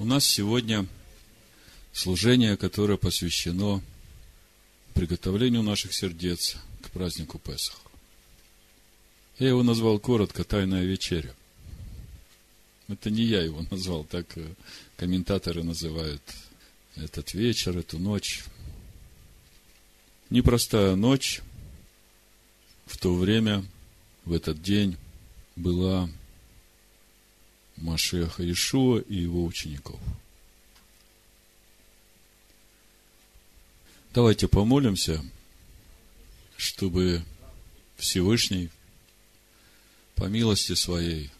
У нас сегодня служение, которое посвящено приготовлению наших сердец к празднику Песах. Я его назвал коротко «Тайная вечеря». Это не я его назвал, так э, комментаторы называют этот вечер, эту ночь. Непростая ночь в то время, в этот день, была Машеха Ишуа и его учеников. Давайте помолимся, чтобы Всевышний по милости своей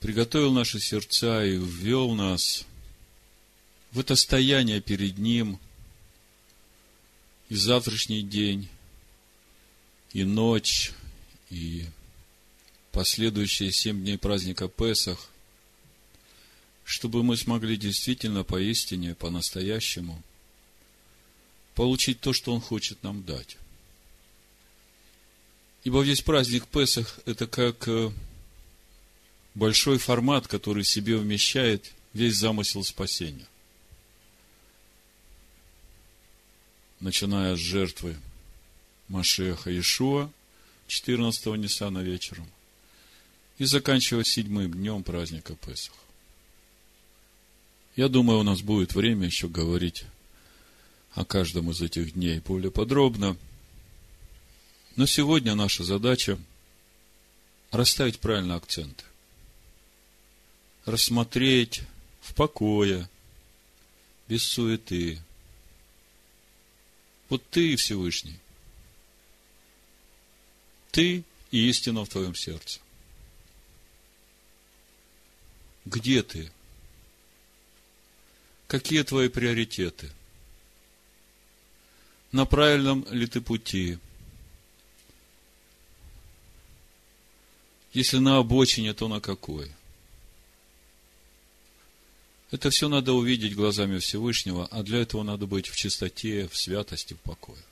приготовил наши сердца и ввел нас в это стояние перед Ним и завтрашний день, и ночь, и последующие семь дней праздника Песах, чтобы мы смогли действительно поистине, по-настоящему получить то, что Он хочет нам дать. Ибо весь праздник Песах – это как э, большой формат, который в себе вмещает весь замысел спасения. Начиная с жертвы Машеха Ишуа, 14-го Ниссана вечером, и заканчивая седьмым днем праздника Песах. Я думаю, у нас будет время еще говорить о каждом из этих дней более подробно. Но сегодня наша задача расставить правильно акценты. Рассмотреть в покое, без суеты. Вот ты Всевышний. Ты и истина в твоем сердце. Где ты? Какие твои приоритеты? На правильном ли ты пути? Если на обочине, то на какой? Это все надо увидеть глазами Всевышнего, а для этого надо быть в чистоте, в святости, в покое.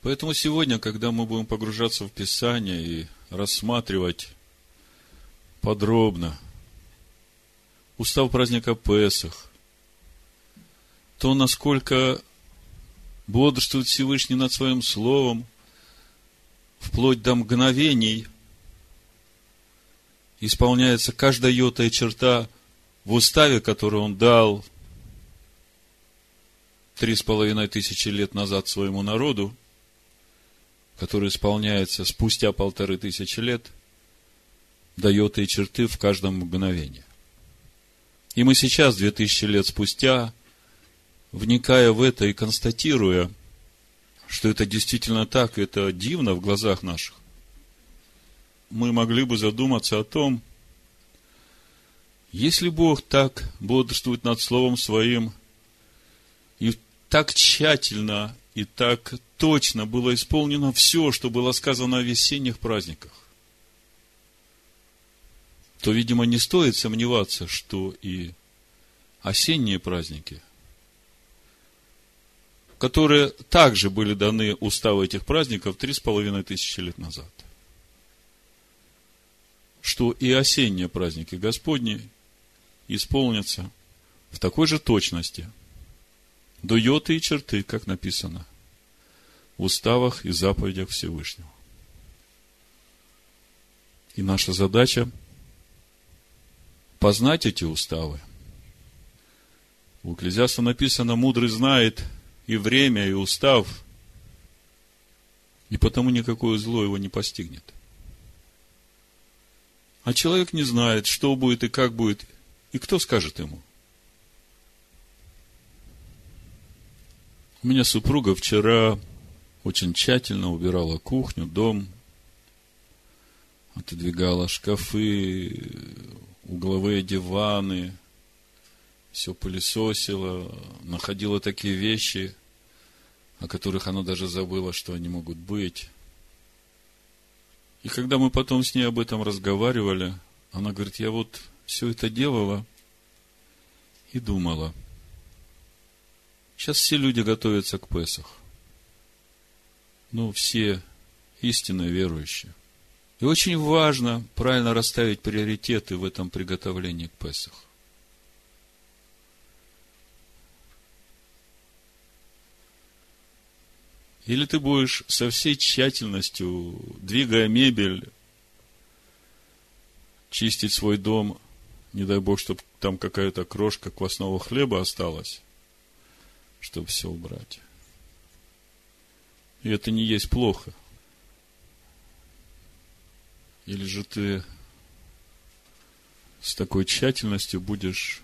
Поэтому сегодня, когда мы будем погружаться в Писание и рассматривать подробно устав праздника Песах, то насколько бодрствует Всевышний над Своим Словом, вплоть до мгновений, исполняется каждая йота и черта в уставе, который Он дал три с половиной тысячи лет назад своему народу, который исполняется спустя полторы тысячи лет, дает и черты в каждом мгновении. И мы сейчас, две тысячи лет спустя, вникая в это и констатируя, что это действительно так, это дивно в глазах наших, мы могли бы задуматься о том, если Бог так бодрствует над Словом Своим, и так тщательно и так точно было исполнено все, что было сказано о весенних праздниках, то, видимо, не стоит сомневаться, что и осенние праздники, которые также были даны уставы этих праздников три с половиной тысячи лет назад, что и осенние праздники Господни исполнятся в такой же точности, до йоты и черты, как написано в уставах и заповедях Всевышнего. И наша задача – познать эти уставы. У Экклезиаста написано, мудрый знает и время, и устав, и потому никакое зло его не постигнет. А человек не знает, что будет и как будет, и кто скажет ему. У меня супруга вчера очень тщательно убирала кухню, дом, отодвигала шкафы, угловые диваны, все пылесосила, находила такие вещи, о которых она даже забыла, что они могут быть. И когда мы потом с ней об этом разговаривали, она говорит, я вот все это делала и думала. Сейчас все люди готовятся к Песах. Ну, все истинно верующие – и очень важно правильно расставить приоритеты в этом приготовлении к Песах. Или ты будешь со всей тщательностью, двигая мебель, чистить свой дом, не дай бог, чтобы там какая-то крошка квасного хлеба осталась, чтобы все убрать. И это не есть плохо – или же ты с такой тщательностью будешь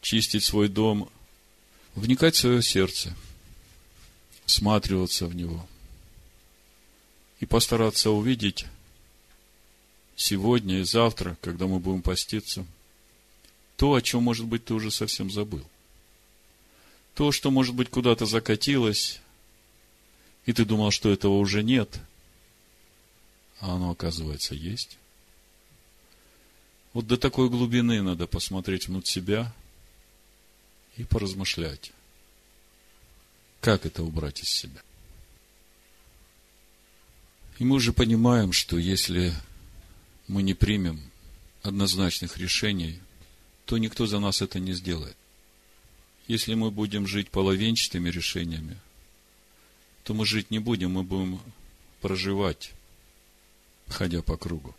чистить свой дом, вникать в свое сердце, всматриваться в него и постараться увидеть сегодня и завтра, когда мы будем поститься, то, о чем, может быть, ты уже совсем забыл. То, что, может быть, куда-то закатилось, и ты думал, что этого уже нет, а оно, оказывается, есть. Вот до такой глубины надо посмотреть внутрь себя и поразмышлять, как это убрать из себя. И мы уже понимаем, что если мы не примем однозначных решений, то никто за нас это не сделает. Если мы будем жить половинчатыми решениями, то мы жить не будем, мы будем проживать, ходя по кругу.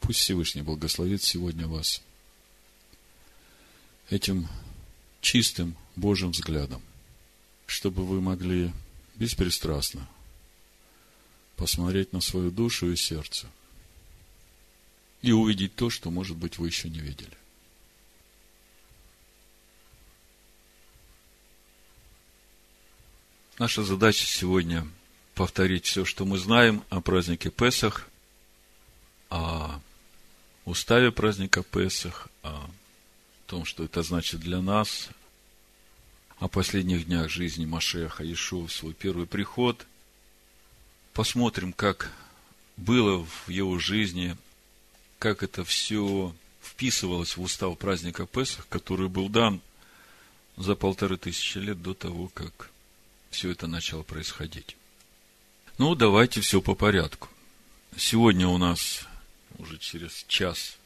Пусть Всевышний благословит сегодня вас этим чистым Божьим взглядом, чтобы вы могли беспристрастно посмотреть на свою душу и сердце и увидеть то, что, может быть, вы еще не видели. Наша задача сегодня повторить все, что мы знаем о празднике Песах, о уставе праздника Песах, о том, что это значит для нас, о последних днях жизни Машеха Иешуа, свой первый приход. Посмотрим, как было в его жизни как это все вписывалось в устав праздника Песах, который был дан за полторы тысячи лет до того, как все это начало происходить. Ну, давайте все по порядку. Сегодня у нас уже через час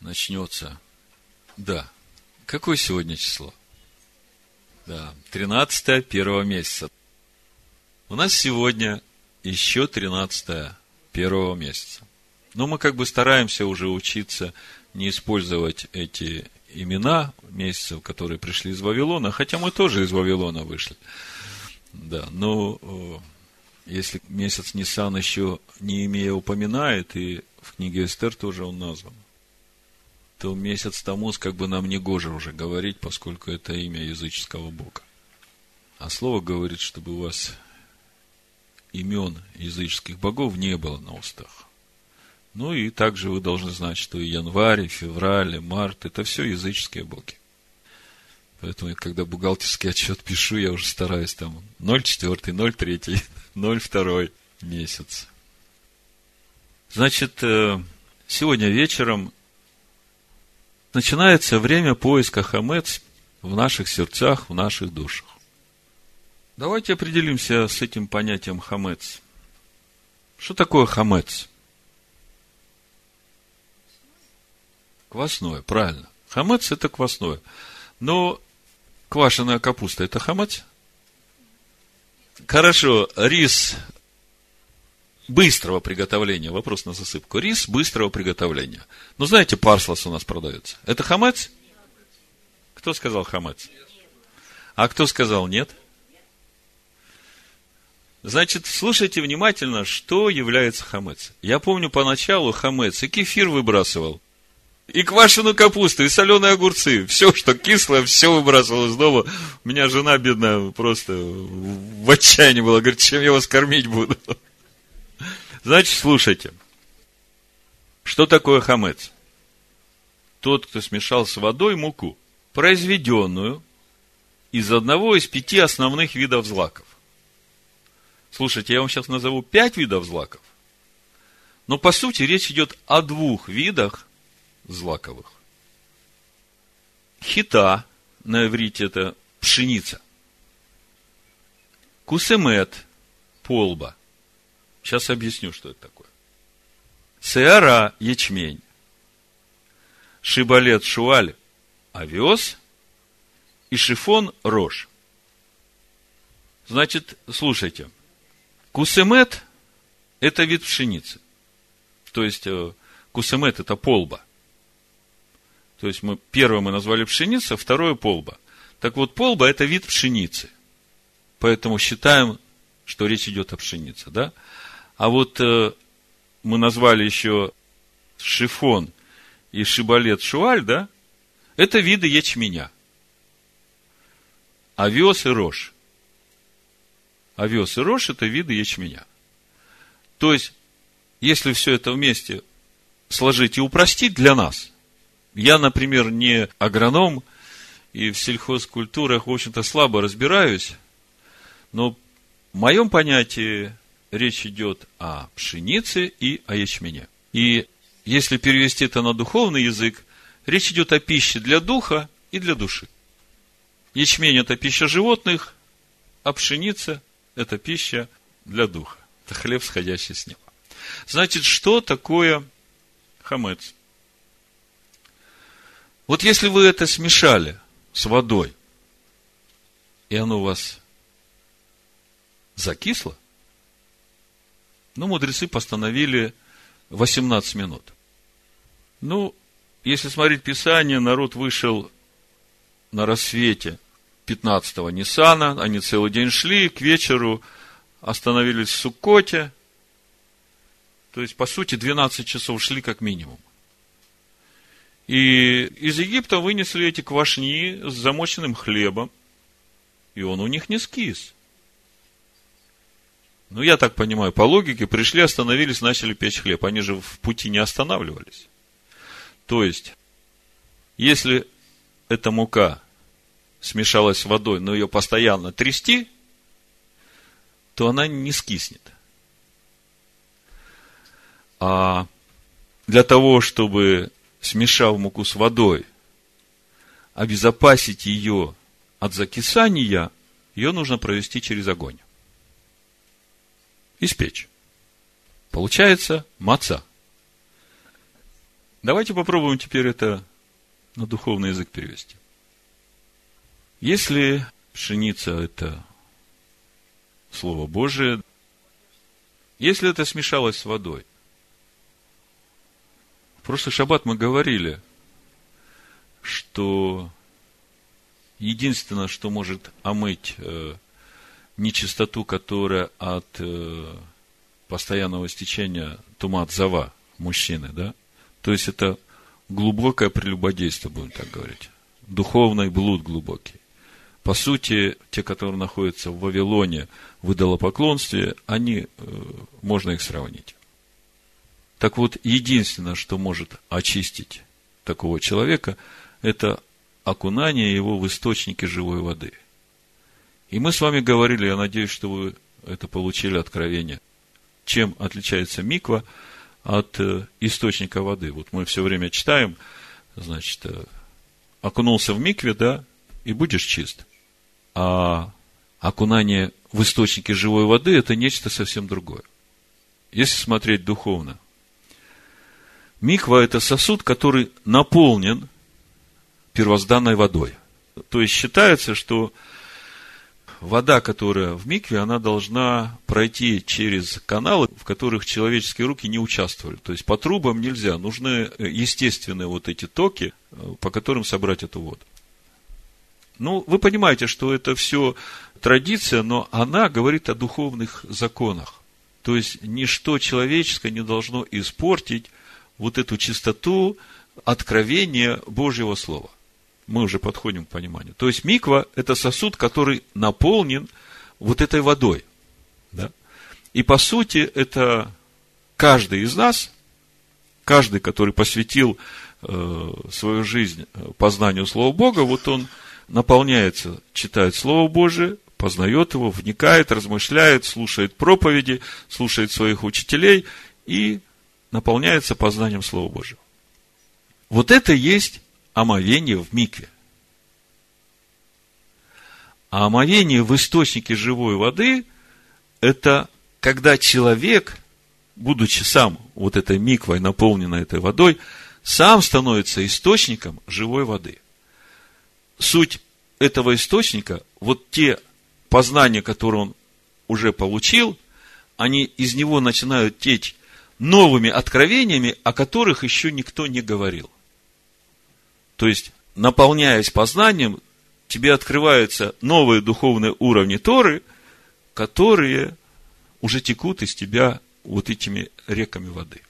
начнется. Да. Какое сегодня число? Да, 13 первого месяца. У нас сегодня еще 13 первого месяца. Но мы как бы стараемся уже учиться не использовать эти имена месяцев, которые пришли из Вавилона, хотя мы тоже из Вавилона вышли. Да, но если месяц Нисан еще не имея упоминает, и в книге Эстер тоже он назван, то месяц Тамус как бы нам не гоже уже говорить, поскольку это имя языческого бога. А слово говорит, чтобы у вас имен языческих богов не было на устах. Ну и также вы должны знать, что и январь, и февраль, и март – это все языческие боги. Поэтому, когда бухгалтерский отчет пишу, я уже стараюсь там 0,4, 0,3, 0,2 месяц. Значит, э, сегодня вечером начинается время поиска хамец в наших сердцах, в наших душах. Давайте определимся с этим понятием хамец. Что такое хамец? Квасное, правильно. Хамец – это квасное. Но квашеная капуста – это хамец? Хорошо, рис быстрого приготовления. Вопрос на засыпку. Рис быстрого приготовления. Ну, знаете, парслас у нас продается. Это хамец? Кто сказал хамец? А кто сказал нет? Значит, слушайте внимательно, что является хамец. Я помню, поначалу хамец и кефир выбрасывал – и квашеную капусту, и соленые огурцы. Все, что кислое, все выбрасывал из дома. У меня жена бедная просто в отчаянии была. Говорит, чем я вас кормить буду? Значит, слушайте. Что такое хамец? Тот, кто смешал с водой муку, произведенную из одного из пяти основных видов злаков. Слушайте, я вам сейчас назову пять видов злаков. Но по сути речь идет о двух видах злаковых. Хита, на иврите это пшеница. Кусемет, полба. Сейчас объясню, что это такое. Сеара, ячмень. Шибалет, шуаль, овес. И шифон, рожь. Значит, слушайте. Кусемет – это вид пшеницы. То есть, э, кусемет – это полба. То есть, мы первое мы назвали пшеница, второе – полба. Так вот, полба – это вид пшеницы. Поэтому считаем, что речь идет о пшенице, да? А вот э, мы назвали еще шифон и шибалет шуаль, да? Это виды ячменя. Овес и рожь. Овес и рожь – это виды ячменя. То есть, если все это вместе сложить и упростить для нас, я, например, не агроном и в сельхозкультурах, в общем-то, слабо разбираюсь, но в моем понятии речь идет о пшенице и о ячмене. И если перевести это на духовный язык, речь идет о пище для духа и для души. Ячмень – это пища животных, а пшеница – это пища для духа. Это хлеб, сходящий с неба. Значит, что такое хамец? Вот если вы это смешали с водой, и оно у вас закисло, ну, мудрецы постановили 18 минут. Ну, если смотреть Писание, народ вышел на рассвете 15-го Ниссана, они целый день шли, к вечеру остановились в Суккоте, то есть, по сути, 12 часов шли как минимум. И из Египта вынесли эти квашни с замоченным хлебом, и он у них не скис. Ну, я так понимаю, по логике, пришли, остановились, начали печь хлеб. Они же в пути не останавливались. То есть, если эта мука смешалась с водой, но ее постоянно трясти, то она не скиснет. А для того, чтобы, смешав муку с водой, обезопасить ее от закисания, ее нужно провести через огонь испечь. Получается маца. Давайте попробуем теперь это на духовный язык перевести. Если пшеница – это Слово Божие, если это смешалось с водой, в прошлый шаббат мы говорили, что единственное, что может омыть э, нечистоту, которая от э, постоянного стечения тумат зава мужчины, да? То есть это глубокое прелюбодейство, будем так говорить. Духовный блуд глубокий. По сути, те, которые находятся в Вавилоне в идолопоклонстве, они, э, можно их сравнить. Так вот, единственное, что может очистить такого человека, это окунание его в источники живой воды. И мы с вами говорили, я надеюсь, что вы это получили откровение, чем отличается миква от э, источника воды. Вот мы все время читаем, значит, э, окунулся в микве, да, и будешь чист. А окунание в источнике живой воды – это нечто совсем другое. Если смотреть духовно, миква – это сосуд, который наполнен первозданной водой. То есть считается, что вода, которая в микве, она должна пройти через каналы, в которых человеческие руки не участвовали. То есть по трубам нельзя, нужны э, естественные вот эти токи, э, по которым собрать эту воду. Ну, вы понимаете, что это все традиция, но она говорит о духовных законах. То есть ничто человеческое не должно испортить вот эту чистоту откровения Божьего Слова мы уже подходим к пониманию. То есть миква – это сосуд, который наполнен вот этой водой. Да? И по сути, это каждый из нас, каждый, который посвятил э, свою жизнь э, познанию Слова Бога, вот он наполняется, читает Слово Божие, познает его, вникает, размышляет, слушает проповеди, слушает своих учителей и наполняется познанием Слова Божьего. Вот это есть омовение в микве. А омовение в источнике живой воды – это когда человек, будучи сам вот этой миквой, наполненной этой водой, сам становится источником живой воды. Суть этого источника – вот те познание, которое он уже получил, они из него начинают течь новыми откровениями, о которых еще никто не говорил. То есть, наполняясь познанием, тебе открываются новые духовные уровни Торы, которые уже текут из тебя вот этими реками воды.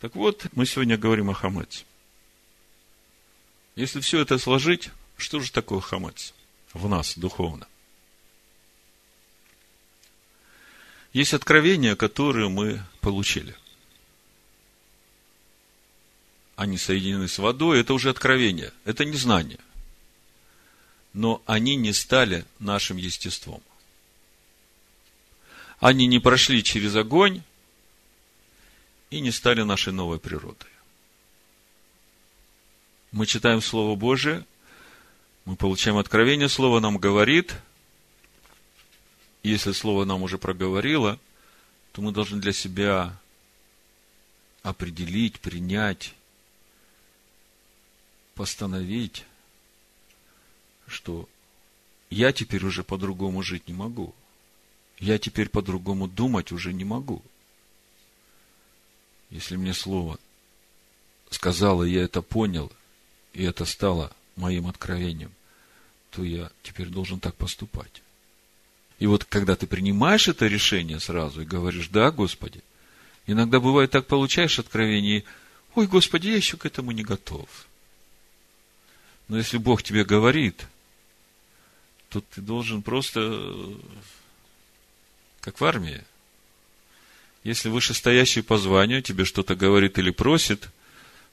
Так вот, мы сегодня говорим о хамец. Если все это сложить, что же такое хамец в нас духовно? Есть откровения, которые мы получили. Они соединены с водой, это уже откровение, это не знание. Но они не стали нашим естеством. Они не прошли через огонь и не стали нашей новой природой. Мы читаем Слово Божие, мы получаем откровение, Слово нам говорит – если Слово нам уже проговорило, то мы должны для себя определить, принять, постановить, что я теперь уже по-другому жить не могу. Я теперь по-другому думать уже не могу. Если мне слово сказала, я это понял, и это стало моим откровением, то я теперь должен так поступать. И вот когда ты принимаешь это решение сразу и говоришь, да, Господи, иногда бывает так, получаешь откровение, ой, Господи, я еще к этому не готов. Но если Бог тебе говорит, то ты должен просто, как в армии, если вышестоящий по званию тебе что-то говорит или просит,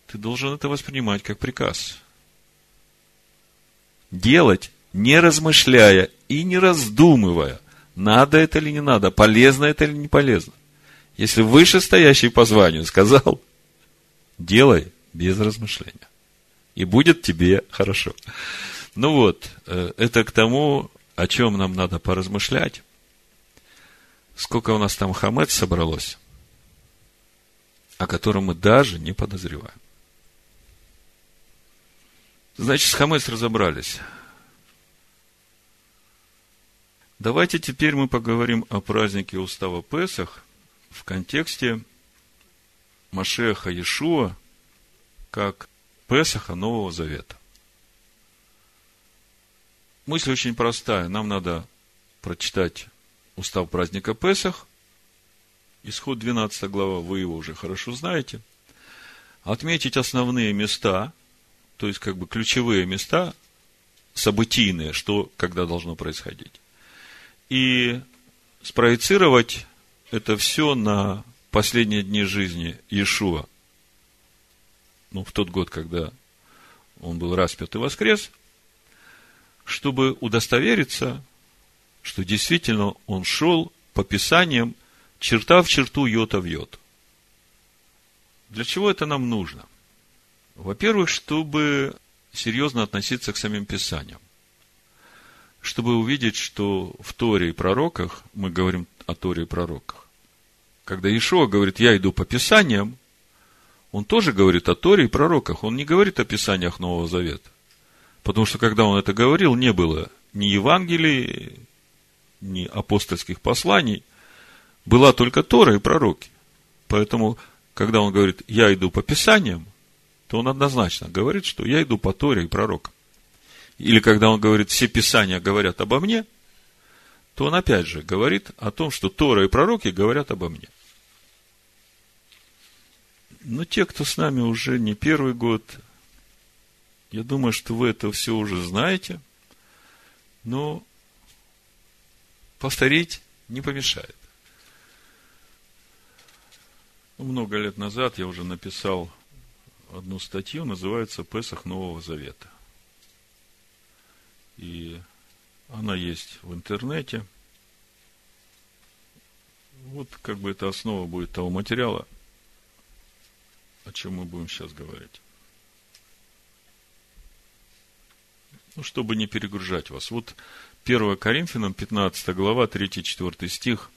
ты должен это воспринимать как приказ. Делать не размышляя и не раздумывая, надо это или не надо, полезно это или не полезно. Если вышестоящий по званию сказал, делай без размышления. И будет тебе хорошо. Ну вот, э, это к тому, о чем нам надо поразмышлять. Сколько у нас там хамец собралось, о котором мы даже не подозреваем. Значит, с хамец разобрались. Давайте теперь мы поговорим о празднике устава Песах в контексте Машеха Иешуа как Песаха Нового Завета. Мысль очень простая. Нам надо прочитать устав праздника Песах, исход 12 глава, вы его уже хорошо знаете, отметить основные места, то есть как бы ключевые места, событийные, что когда должно происходить и спроецировать это все на последние дни жизни Иешуа. Ну, в тот год, когда он был распят и воскрес, чтобы удостовериться, что действительно он шел по Писаниям черта в черту, йота в йот. Для чего это нам нужно? Во-первых, чтобы серьезно относиться к самим Писаниям чтобы увидеть, что в Торе и пророках, мы говорим о Торе и пророках, когда Ишуа говорит, я иду по Писаниям, он тоже говорит о Торе и пророках, он не говорит о Писаниях Нового Завета. Потому что, когда он это говорил, не было ни Евангелий, ни апостольских посланий, была только Тора и пророки. Поэтому, когда он говорит, я иду по Писаниям, то он однозначно говорит, что я иду по Торе и пророкам или когда он говорит, все писания говорят обо мне, то он опять же говорит о том, что Тора и пророки говорят обо мне. Но те, кто с нами уже не первый год, я думаю, что вы это все уже знаете, но повторить не помешает. Много лет назад я уже написал одну статью, называется «Песах Нового Завета». И она есть в интернете. Вот как бы это основа будет того материала, о чем мы будем сейчас говорить. Ну, чтобы не перегружать вас. Вот 1 Коринфянам, 15 глава, 3-4 стих,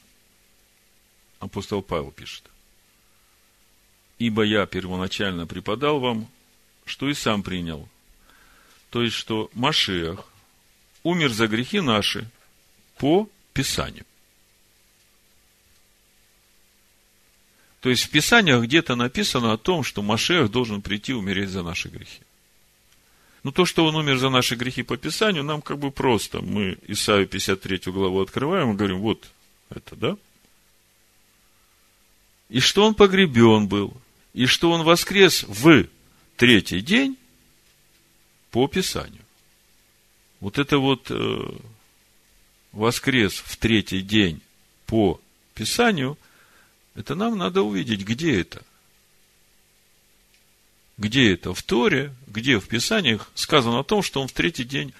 апостол Павел пишет. «Ибо я первоначально преподал вам, что и сам принял, то есть, что Машиах, умер за грехи наши по Писанию. То есть в Писаниях где-то написано о том, что Машех должен прийти умереть за наши грехи. Но то, что он умер за наши грехи по Писанию, нам как бы просто. Мы Исаию 53 главу открываем и говорим, вот это, да? И что он погребен был, и что он воскрес в третий день по Писанию. Вот это вот э, воскрес в третий день по Писанию, это нам надо увидеть, где это. Где это в Торе, где в Писаниях сказано о том, что он в третий день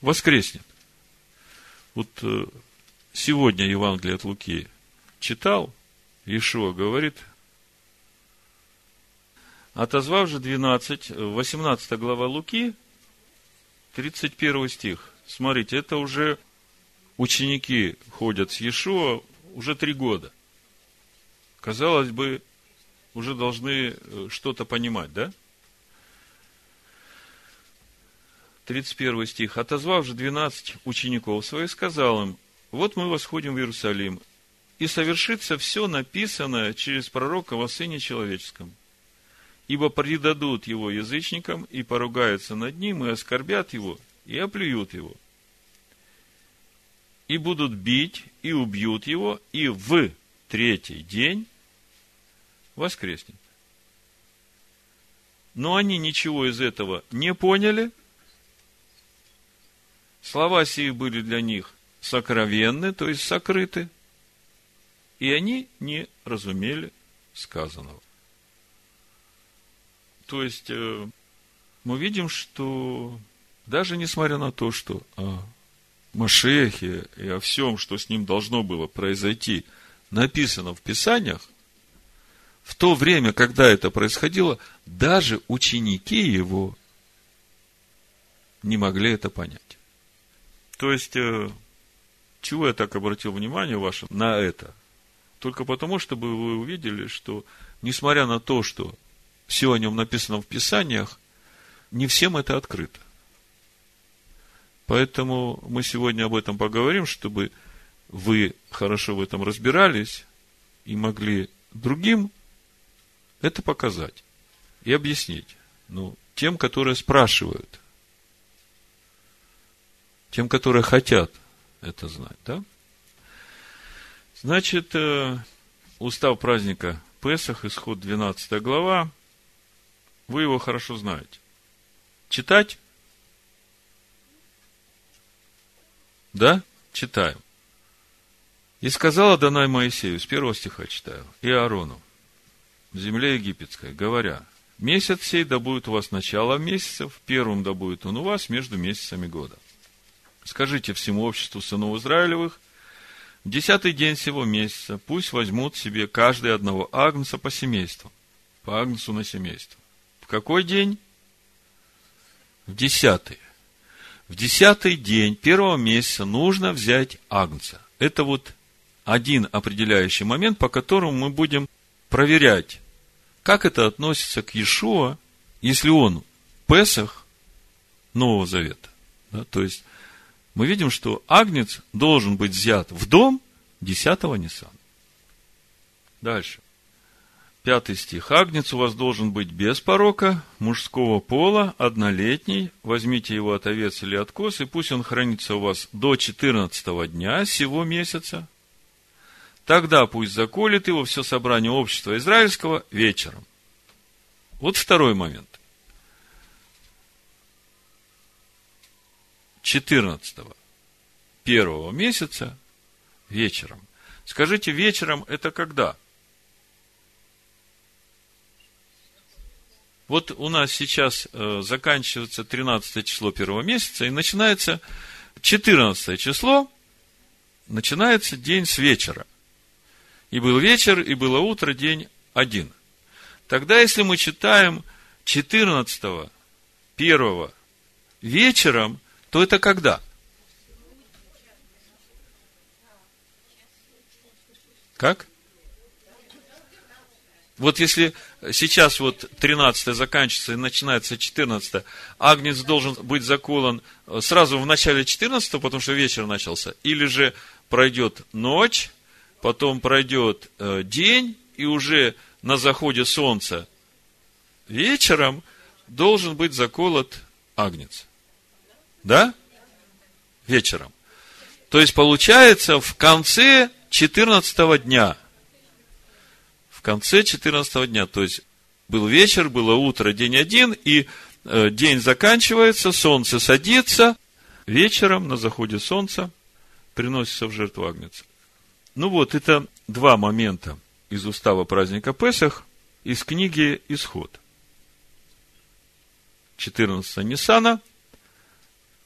воскреснет. Вот э, сегодня Евангелие от Луки читал, Ишуа говорит, отозвав же 12, 18 глава Луки, 31 стих. Смотрите, это уже ученики ходят с Иешуа уже три года. Казалось бы, уже должны э, что-то понимать, да? 31 стих. «Отозвав же 12 учеников своих, сказал им, вот мы восходим в Иерусалим, и совершится все написанное через пророка во Сыне Человеческом. Ибо предадут его язычникам, и поругаются над ним, и оскорбят его, и оплюют его. И будут бить, и убьют его, и в третий день воскреснет. Но они ничего из этого не поняли. Слова сии были для них сокровенны, то есть сокрыты. И они не разумели сказанного. То есть, э, мы видим, что даже несмотря на то, что о Машехе и о всем, что с ним должно было произойти, написано в Писаниях, в то время, когда это происходило, даже ученики его не могли это понять. То есть, э, чего я так обратил внимание ваше на это? Только потому, чтобы вы увидели, что, несмотря на то, что все о нем написано в Писаниях, не всем это открыто. Поэтому мы сегодня об этом поговорим, чтобы вы хорошо в этом разбирались и могли другим это показать и объяснить. Ну, тем, которые спрашивают, тем, которые хотят это знать, да? Значит, э, устав праздника Песах, исход 12 глава, вы его хорошо знаете. Читать? Да? Читаем. И сказала Данай Моисею, с первого стиха читаю, и Аарону, в земле египетской, говоря, месяц сей да будет у вас начало месяцев, первым да будет он у вас между месяцами года. Скажите всему обществу сынов Израилевых, десятый день всего месяца пусть возьмут себе каждый одного агнца по семейству, по агнцу на семейство. Какой день? В десятый. В десятый день первого месяца нужно взять агнца. Это вот один определяющий момент, по которому мы будем проверять, как это относится к Иешуа, если он Песах Нового Завета. Да, то есть, мы видим, что агнец должен быть взят в дом 10-го Ниссана. Дальше. Пятый стих. Агнец у вас должен быть без порока, мужского пола, однолетний. Возьмите его от овец или от коз, и пусть он хранится у вас до 14 дня сего месяца. Тогда пусть заколет его все собрание общества израильского вечером. Вот второй момент. 14 первого месяца вечером. Скажите, вечером это когда? Вот у нас сейчас э, заканчивается 13 число первого месяца, и начинается 14 число, начинается день с вечера. И был вечер, и было утро, день один. Тогда, если мы читаем 14 первого вечером, то это когда? Как? Вот если сейчас вот 13 заканчивается и начинается 14, Агнец должен быть заколон сразу в начале 14, потому что вечер начался, или же пройдет ночь, потом пройдет э, день, и уже на заходе солнца вечером должен быть заколот Агнец. Да? Вечером. То есть получается в конце 14 дня – в конце 14 дня. То есть, был вечер, было утро, день один, и э, день заканчивается, солнце садится, вечером на заходе солнца приносится в жертву Агнец. Ну вот, это два момента из устава праздника Песах из книги «Исход». 14 Ниссана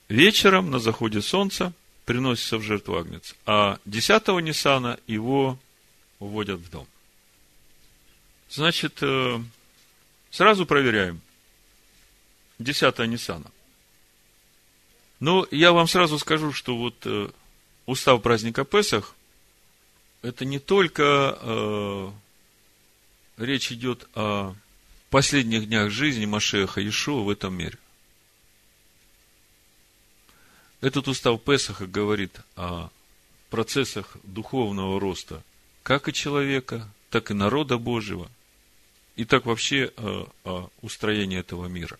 вечером на заходе солнца приносится в жертву Агнец, а 10 Ниссана его уводят в дом. Значит, э, сразу проверяем. Десятая Ниссана. Но я вам сразу скажу, что вот э, устав праздника Песах, это не только э, речь идет о последних днях жизни Машеха Иешуа в этом мире. Этот устав Песаха говорит о процессах духовного роста как и человека, так и народа Божьего, и так вообще э, о устроении этого мира,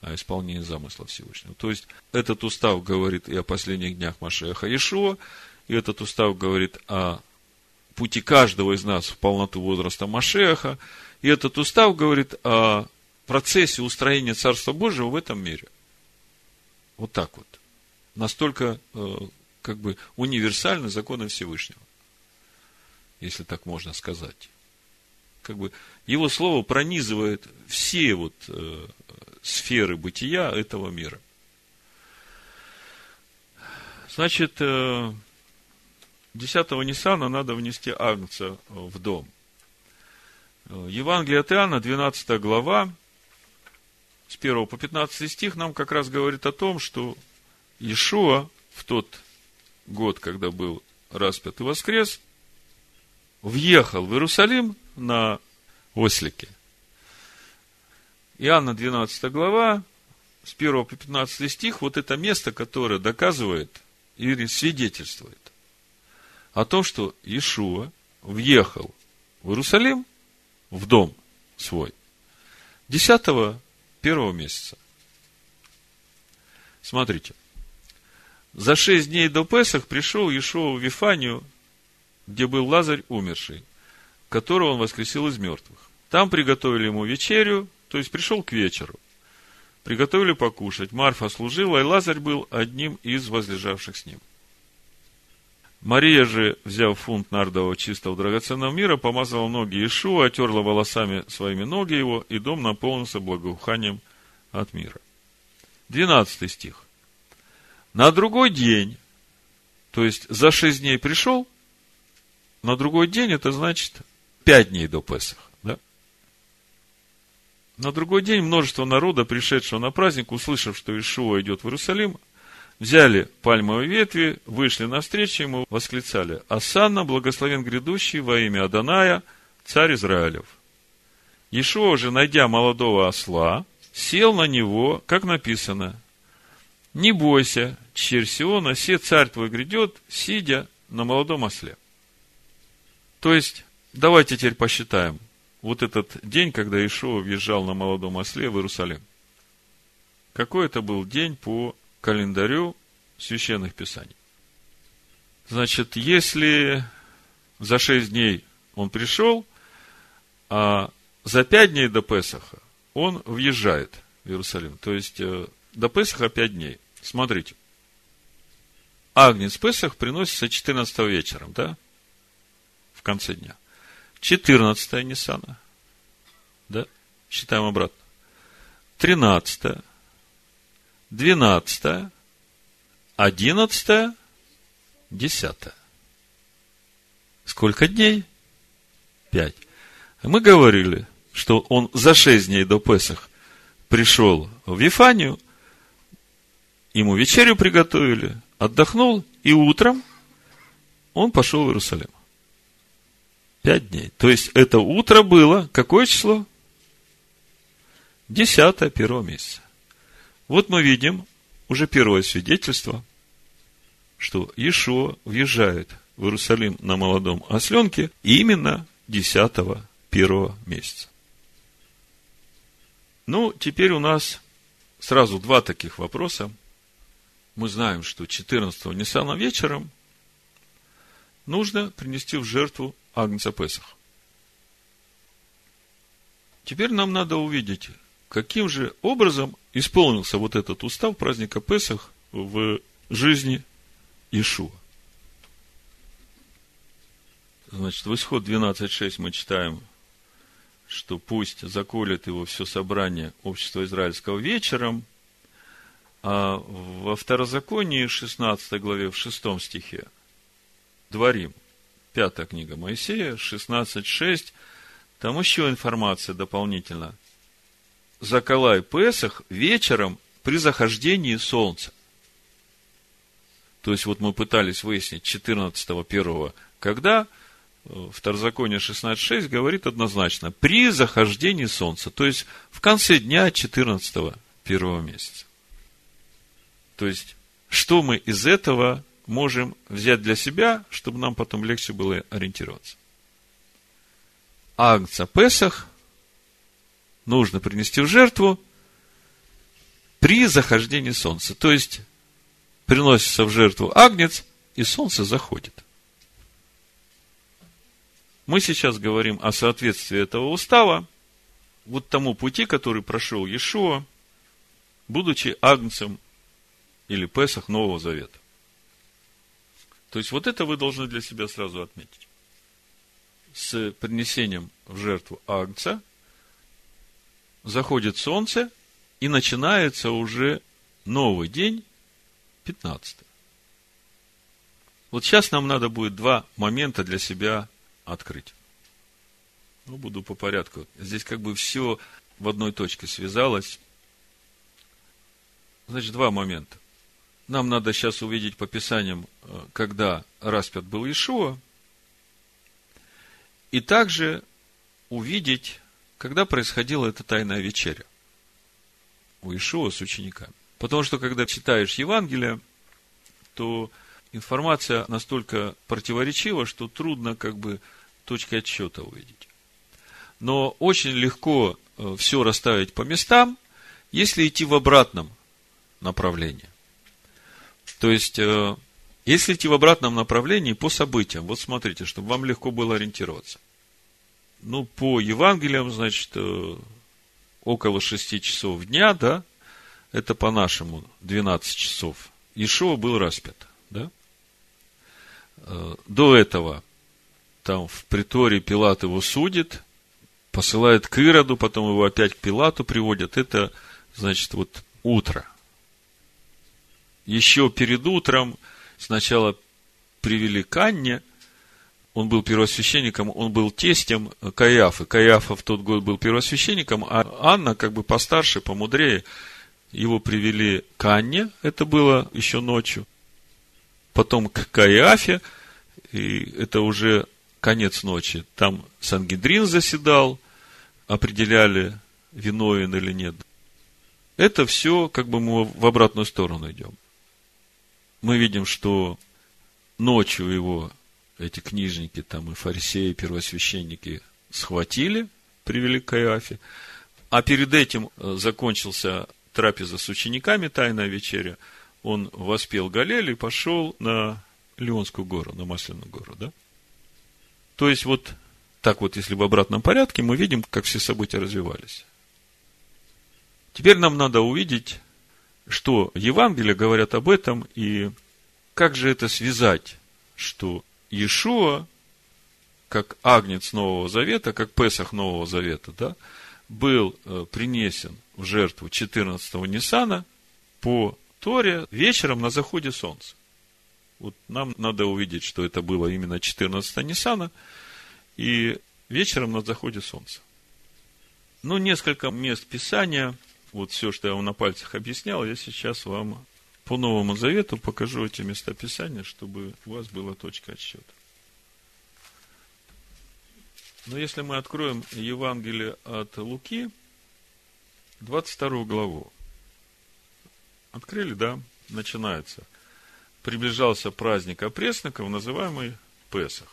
о исполнении замысла Всевышнего. То есть, этот устав говорит и о последних днях Машеха Иешуа, и этот устав говорит о пути каждого из нас в полноту возраста Машеха, и этот устав говорит о процессе устроения Царства Божьего в этом мире. Вот так вот. Настолько э, как бы универсальны законы Всевышнего если так можно сказать. Как бы его слово пронизывает все вот э, сферы бытия этого мира. Значит, э, 10-го Ниссана надо внести Агнца в дом. Э, Евангелие от Иоанна, 12 глава, с 1 по 15 стих нам как раз говорит о том, что Иешуа в тот год, когда был распят и воскрес – въехал в Иерусалим на ослике. Иоанна 12 глава, с 1 по 15 стих, вот это место, которое доказывает или свидетельствует о том, что Иешуа въехал в Иерусалим, в дом свой, 10 первого месяца. Смотрите. За шесть дней до Песах пришел Иешуа в Вифанию где был Лазарь умерший, которого он воскресил из мертвых. Там приготовили ему вечерю, то есть пришел к вечеру. Приготовили покушать. Марфа служила, и Лазарь был одним из возлежавших с ним. Мария же, взяв фунт нардового чистого драгоценного мира, помазала ноги Иешуа, отерла волосами своими ноги его, и дом наполнился благоуханием от мира. Двенадцатый стих. На другой день, то есть за шесть дней пришел, на другой день это значит пять дней до Песах. Да? На другой день множество народа, пришедшего на праздник, услышав, что Ишуа идет в Иерусалим, взяли пальмовые ветви, вышли навстречу ему, восклицали, «Асанна, благословен грядущий во имя Аданая, царь Израилев». Ишуа же, найдя молодого осла, сел на него, как написано, «Не бойся, черь Сиона, се царь твой грядет, сидя на молодом осле». То есть, давайте теперь посчитаем. Вот этот день, когда Ишуа въезжал на молодом осле в Иерусалим. Какой это был день по календарю священных писаний? Значит, если за шесть дней он пришел, а за пять дней до Песаха он въезжает в Иерусалим. То есть, э, до Песаха пять дней. Смотрите. Агнец Песах приносится 14 вечером, да? в конце дня. 14 Ниссана. Да? Считаем обратно. 13 12 11 10 Сколько дней? Пять. Мы говорили, что он за шесть дней до Песах пришел в Вифанию, ему вечерю приготовили, отдохнул, и утром он пошел в Иерусалим. Пять дней. То есть, это утро было, какое число? Десятое первого месяца. Вот мы видим уже первое свидетельство, что Ишуа въезжает в Иерусалим на молодом осленке именно десятого первого месяца. Ну, теперь у нас сразу два таких вопроса. Мы знаем, что 14-го Ниссана вечером нужно принести в жертву Агнца Песах. Теперь нам надо увидеть, каким же образом исполнился вот этот устав праздника Песах в жизни Ишуа. Значит, в исход 12.6 мы читаем, что пусть заколет его все собрание общества израильского вечером, а во второзаконии 16 главе в 6 стихе Дворим, пятая книга Моисея, 16.6, там еще информация дополнительно. Заколай Песах вечером при захождении солнца. То есть, вот мы пытались выяснить 14 первого, когда Второзаконие 16.6 говорит однозначно, при захождении солнца, то есть в конце дня 14 первого месяца. То есть, что мы из этого можем взять для себя, чтобы нам потом легче было ориентироваться. Агнца Песах нужно принести в жертву при захождении солнца. То есть, приносится в жертву агнец, и солнце заходит. Мы сейчас говорим о соответствии этого устава вот тому пути, который прошел Иешуа, будучи агнцем или Песах Нового Завета. То есть, вот это вы должны для себя сразу отметить. С принесением в жертву агнца заходит солнце, и начинается уже новый день, 15. Вот сейчас нам надо будет два момента для себя открыть. Ну, буду по порядку. Здесь как бы все в одной точке связалось. Значит, два момента. Нам надо сейчас увидеть по Писаниям, э, когда распят был Ишуа, и также увидеть, когда происходила эта тайная вечеря у Ишуа с учениками. Потому что, когда читаешь Евангелие, то информация настолько противоречива, что трудно как бы точки отсчета увидеть. Но очень легко э, все расставить по местам, если идти в обратном направлении. То есть, э, если идти в обратном направлении по событиям, вот смотрите, чтобы вам легко было ориентироваться. Ну, по Евангелиям, значит, э, около 6 часов дня, да, это по-нашему 12 часов. Ишуа был распят, да. До этого там в приторе Пилат его судит, посылает к Ироду, потом его опять к Пилату приводят. Это, значит, вот утро. Еще перед утром сначала привели к Анне, он был первосвященником, он был тестем Каиафы. Каиафа в тот год был первосвященником, а Анна, как бы постарше, помудрее, его привели к Анне, это было еще ночью. Потом к Каиафе, и это уже конец ночи, там Сангидрин заседал, определяли, виновен или нет. Это все, как бы мы в обратную сторону идем. Мы видим, что ночью его эти книжники, там и фарисеи, и первосвященники схватили, привели к Каиафе. А перед этим э, закончился трапеза с учениками, тайная вечеря. Он воспел Галель и пошел на Леонскую гору, на Масляную гору, да? То есть, вот так вот, если в обратном порядке, мы видим, как все события развивались. Теперь нам надо увидеть, что Евангелия говорят об этом, и как же это связать, что Иешуа, как агнец Нового Завета, как Песах Нового Завета, да, был э, принесен в жертву 14-го Ниссана по Торе вечером на заходе солнца. Вот нам надо увидеть, что это было именно 14 Ниссана и вечером на заходе солнца. Ну, несколько мест Писания, вот все, что я вам на пальцах объяснял, я сейчас вам по Новому Завету покажу эти места Писания, чтобы у вас была точка отсчета. Но если мы откроем Евангелие от Луки, 22 главу, открыли, да, начинается. Приближался праздник опресноков, называемый Песах.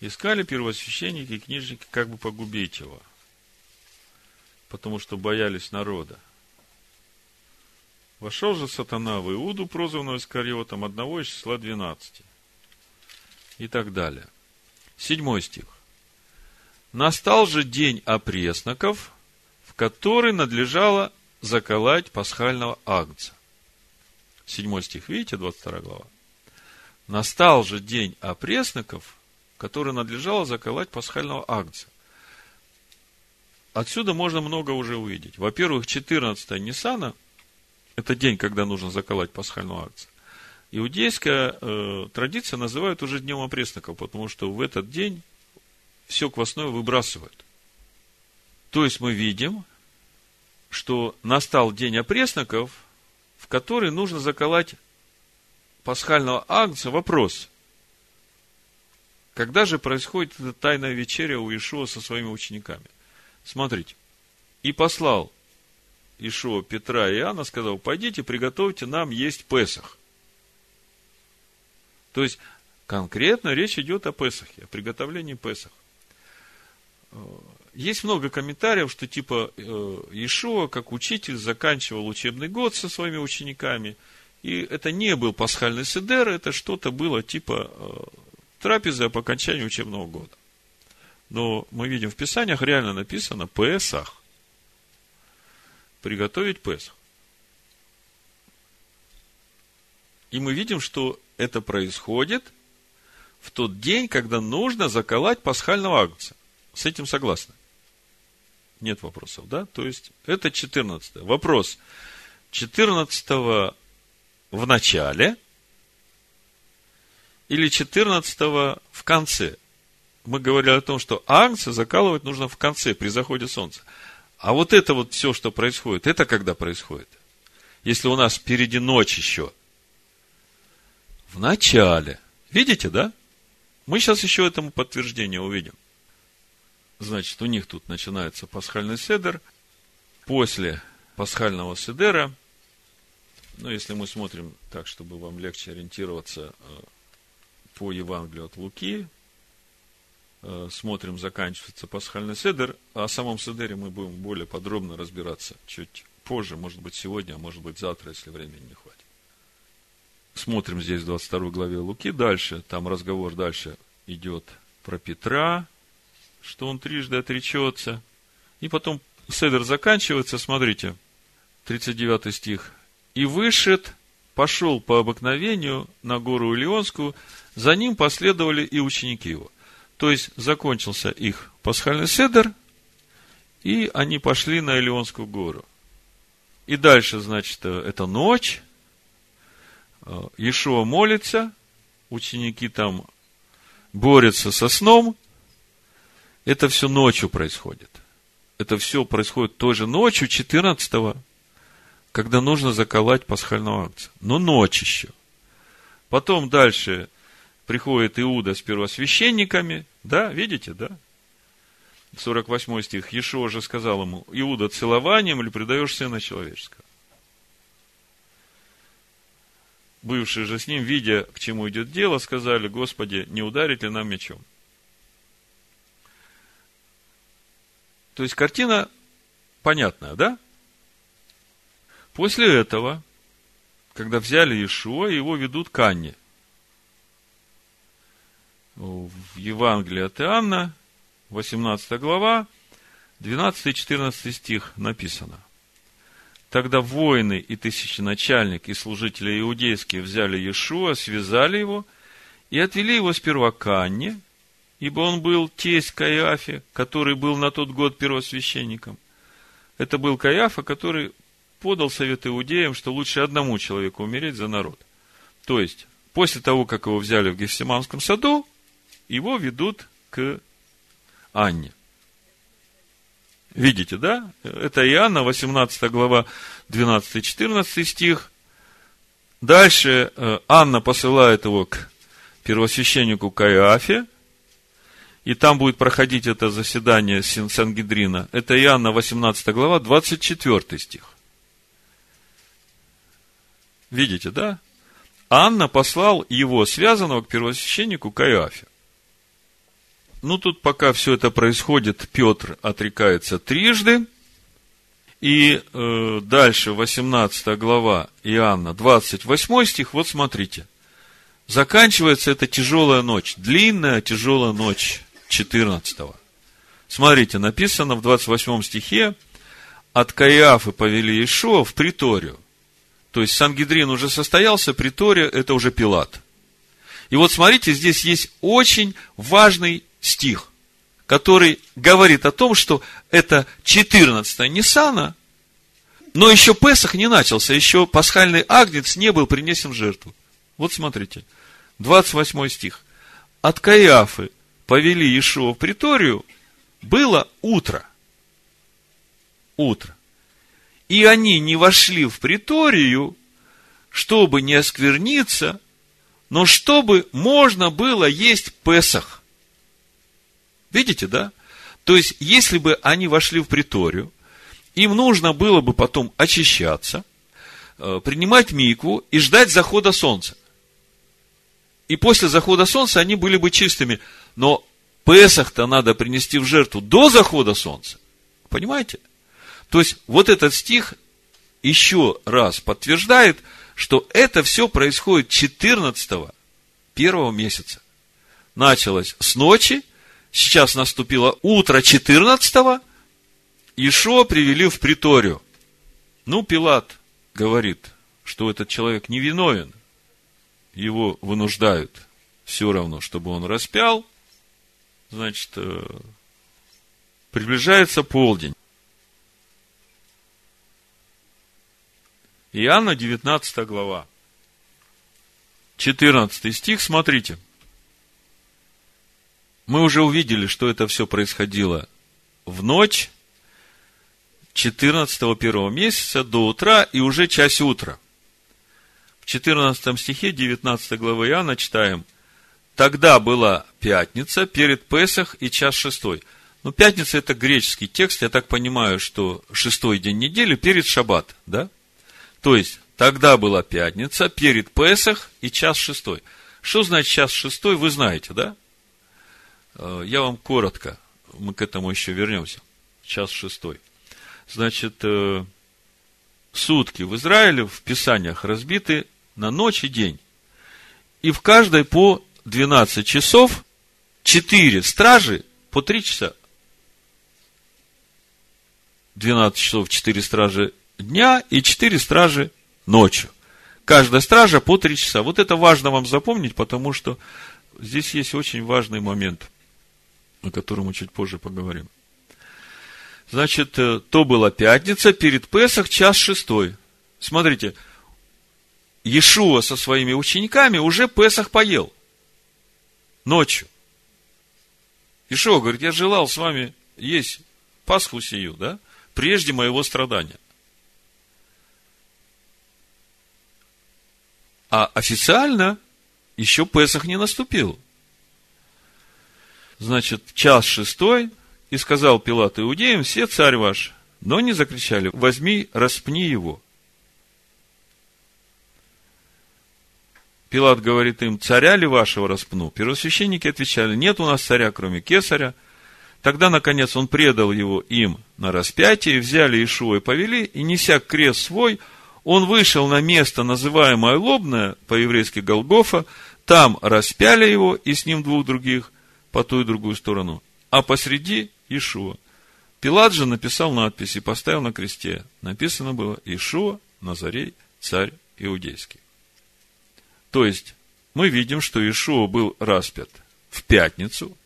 Искали первосвященники и книжники, как бы погубить его, потому что боялись народа. Вошел же сатана в Иуду, прозванного Искариотом, одного из числа двенадцати. И так далее. Седьмой стих. Настал же день опресноков, в который надлежало заколоть пасхального агнца. Седьмой стих, видите, 22 глава. Настал же день опресноков, который надлежало заколоть пасхального агнца. Отсюда можно много уже увидеть. Во-первых, 14 Ниссана – это день, когда нужно заколоть пасхального агнца. Иудейская э, традиция называют уже днем опресноков, потому что в этот день все квасное выбрасывают. То есть мы видим, что настал день опресноков, в который нужно заколоть пасхального агнца. Вопрос. Когда же происходит эта тайная вечеря у Ишуа со своими учениками? Смотрите. И послал Ишуа Петра и Иоанна, сказал, пойдите, приготовьте нам есть Песах. То есть, конкретно речь идет о Песахе, о приготовлении Песах. Есть много комментариев, что типа э, Иешуа, как учитель, заканчивал учебный год со своими учениками, и это не был пасхальный седер, это что-то было типа э, трапезы по окончанию учебного года. Но мы видим в Писаниях реально написано Песах. Приготовить Песах. И мы видим, что это происходит в тот день, когда нужно заколоть пасхального агнца. С этим согласны? Нет вопросов, да? То есть, это 14. Вопрос. 14 в начале или 14 в конце? Мы говорили о том, что агнца закалывать нужно в конце, при заходе солнца. А вот это вот все, что происходит, это когда происходит? Если у нас впереди ночь еще. В начале. Видите, да? Мы сейчас еще этому подтверждение увидим. Значит, у них тут начинается пасхальный седер. После пасхального седера, ну, если мы смотрим так, чтобы вам легче ориентироваться э, по Евангелию от Луки, смотрим, заканчивается пасхальный седер, о самом седере мы будем более подробно разбираться чуть позже, может быть, сегодня, а может быть, завтра, если времени не хватит. Смотрим здесь в 22 главе Луки дальше, там разговор дальше идет про Петра, что он трижды отречется. И потом Седер заканчивается, смотрите, 39 стих. «И вышед, пошел по обыкновению на гору Илионскую, за ним последовали и ученики его». То есть, закончился их пасхальный седер, и они пошли на Илионскую гору. И дальше, значит, это ночь, Иешуа молится, ученики там борются со сном, это все ночью происходит. Это все происходит тоже ночью, 14 когда нужно заколоть пасхального акция. Но ночь еще. Потом дальше приходит Иуда с первосвященниками. Да, видите, да? 48 стих. Ешо же сказал ему, Иуда, целованием или предаешь сына человеческого? Бывшие же с ним, видя, к чему идет дело, сказали, Господи, не ударить ли нам мечом? То есть картина понятная, да? После этого, когда взяли Иешуа, его ведут к Анне. В Евангелии от Иоанна, 18 глава, 12-14 стих написано. Тогда воины и тысяченачальник и служители иудейские взяли Иешуа, связали его и отвели его сперва к Анне, ибо он был тесть Каиафе, который был на тот год первосвященником. Это был Каиафа, который подал совет иудеям, что лучше одному человеку умереть за народ. То есть, после того, как его взяли в Гефсиманском саду, его ведут к Анне. Видите, да? Это Иоанна, 18 глава, 12-14 стих. Дальше э, Анна посылает его к первосвященнику Каиафе, и там будет проходить это заседание Сангидрина. Это Иоанна 18 глава, 24 стих. Видите, да? Анна послал его, связанного к первосвященнику Каиафе. Ну, тут пока все это происходит, Петр отрекается трижды. И э, дальше, 18 глава Иоанна, 28 стих, вот смотрите. Заканчивается эта тяжелая ночь, длинная тяжелая ночь 14 -го. Смотрите, написано в 28 стихе, от Каиафы повели Ишуа в приторию. То есть Сангидрин уже состоялся, притория – это уже Пилат. И вот смотрите, здесь есть очень важный стих, который говорит о том, что это 14 Ниссана, но еще Песах не начался, еще пасхальный агнец не был принесен в жертву. Вот смотрите, 28 стих. От Каиафы повели Иешуа в приторию, было утро. Утро. И они не вошли в приторию, чтобы не оскверниться, но чтобы можно было есть Песах. Видите, да? То есть, если бы они вошли в приторию, им нужно было бы потом очищаться, э, принимать микву и ждать захода солнца. И после захода солнца они были бы чистыми. Но Песах-то надо принести в жертву до захода солнца. Понимаете? То есть, вот этот стих еще раз подтверждает, что это все происходит 14 первого месяца. Началось с ночи, сейчас наступило утро 14 Ишо привели в приторию. Ну, Пилат говорит, что этот человек невиновен. Его вынуждают все равно, чтобы он распял. Значит, э, приближается полдень. Иоанна, 19 глава. 14 стих, смотрите. Мы уже увидели, что это все происходило в ночь 14 первого месяца до утра и уже часть утра. В 14 стихе 19 главы Иоанна читаем, Тогда была пятница перед Песах и час шестой. Ну, пятница это греческий текст, я так понимаю, что шестой день недели перед шаббат, да? То есть, тогда была пятница, перед Песах и час шестой. Что значит час шестой, вы знаете, да? Э, я вам коротко, мы к этому еще вернемся. Час шестой. Значит, э, сутки в Израиле в Писаниях разбиты на ночь и день. И в каждой по 12 часов 4 стражи по 3 часа. 12 часов 4 стражи дня и 4 стражи ночью. Каждая стража по 3 часа. Вот это важно вам запомнить, потому что здесь есть очень важный момент, о котором мы чуть позже поговорим. Значит, э, то была пятница, перед Песах, час шестой. Смотрите, Иешуа со своими учениками уже Песах поел. Ночью. Ишуа говорит, я желал с вами есть Пасху сию, да, прежде моего страдания. А официально еще Песах не наступил. Значит, час шестой, и сказал Пилат иудеям, все царь ваш. Но не закричали, возьми, распни его. Пилат говорит им, царя ли вашего распну? Первосвященники отвечали, нет у нас царя, кроме кесаря. Тогда, наконец, он предал его им на распятие, взяли Ишуа и повели, и, неся крест свой, он вышел на место, называемое Лобное, по-еврейски Голгофа, там распяли его и с ним двух других по ту и другую сторону, а посреди Ишуа. Пилат же написал надпись и поставил на кресте. Написано было Ишуа, Назарей, царь иудейский. То есть, мы видим, что Ишуа был распят в пятницу,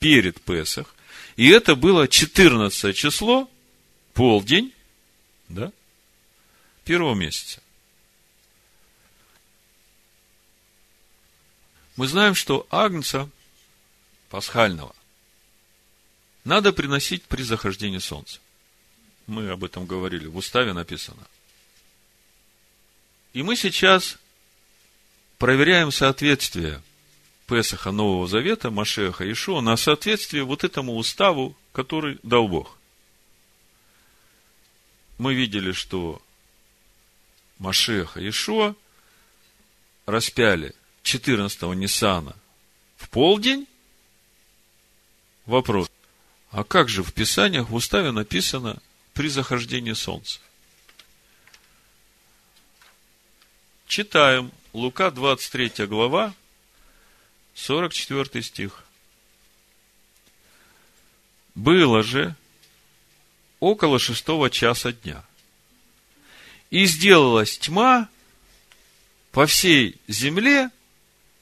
перед Песах, и это было 14 число, полдень, да, первого месяца. Мы знаем, что Агнца пасхального надо приносить при захождении солнца. Мы об этом говорили, в уставе написано. И мы сейчас проверяем соответствие Песаха Нового Завета, Машеха Ишуа, на соответствие вот этому уставу, который дал Бог. Мы видели, что Машеха Ишуа распяли 14-го Ниссана в полдень. Вопрос. А как же в Писаниях, в уставе написано при захождении солнца? Читаем Лука 23 глава, 44 стих. Было же около шестого часа дня. И сделалась тьма по всей земле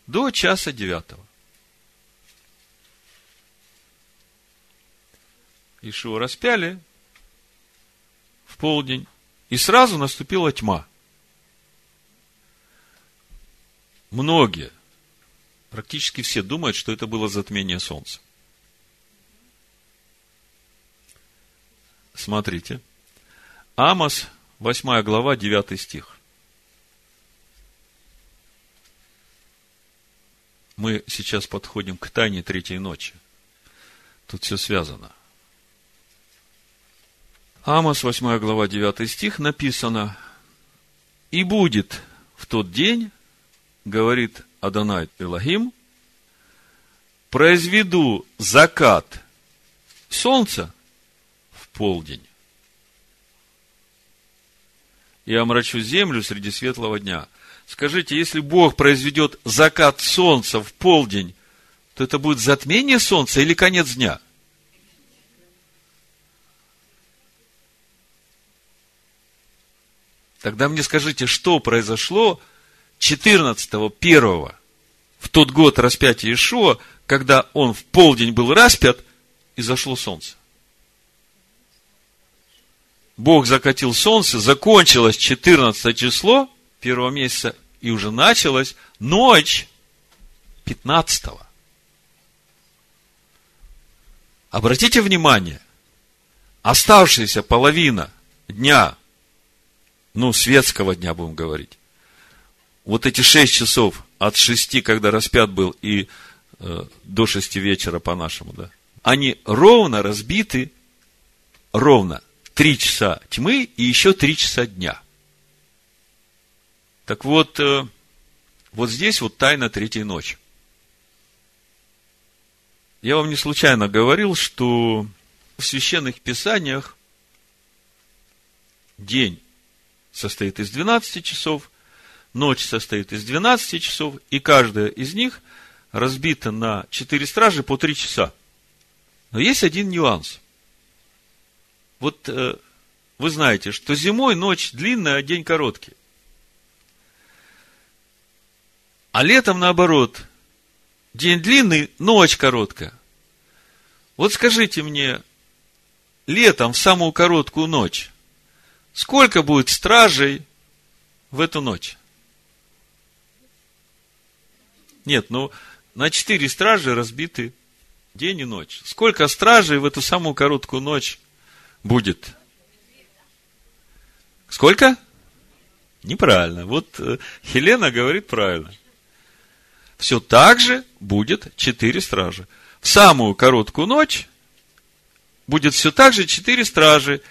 до часа девятого. Ишуа распяли в полдень, и сразу наступила тьма. Многие, практически все думают, что это было затмение солнца. Смотрите. Амос, 8 глава, 9 стих. Мы сейчас подходим к тайне третьей ночи. Тут все связано. Амос, 8 глава, 9 стих, написано, «И будет в тот день, говорит Адонай Элохим, произведу закат солнца в полдень и омрачу землю среди светлого дня. Скажите, если Бог произведет закат солнца в полдень, то это будет затмение солнца или конец дня? Тогда мне скажите, что произошло 14-го, 1 в тот год распятия Ишуа, когда он в полдень был распят, и зашло солнце. Бог закатил солнце, закончилось 14 число первого месяца, и уже началась ночь 15 -го. Обратите внимание, оставшаяся половина дня, ну, светского дня будем говорить, вот эти шесть часов от шести, когда распят был, и э, до шести вечера по-нашему, да, они ровно разбиты, ровно три часа тьмы и еще три часа дня. Так вот, э, вот здесь вот тайна третьей ночи. Я вам не случайно говорил, что в священных писаниях день состоит из 12 часов, ночь состоит из 12 часов, и каждая из них разбита на 4 стражи по 3 часа. Но есть один нюанс. Вот э, вы знаете, что зимой ночь длинная, а день короткий. А летом наоборот, день длинный, ночь короткая. Вот скажите мне, летом в самую короткую ночь, сколько будет стражей в эту ночь? Нет, ну, на четыре стражи разбиты день и ночь. Сколько стражей в эту самую короткую ночь будет? Сколько? Неправильно. Вот э, Хелена говорит правильно. Все так же будет четыре стражи. В самую короткую ночь будет все так же четыре стражи.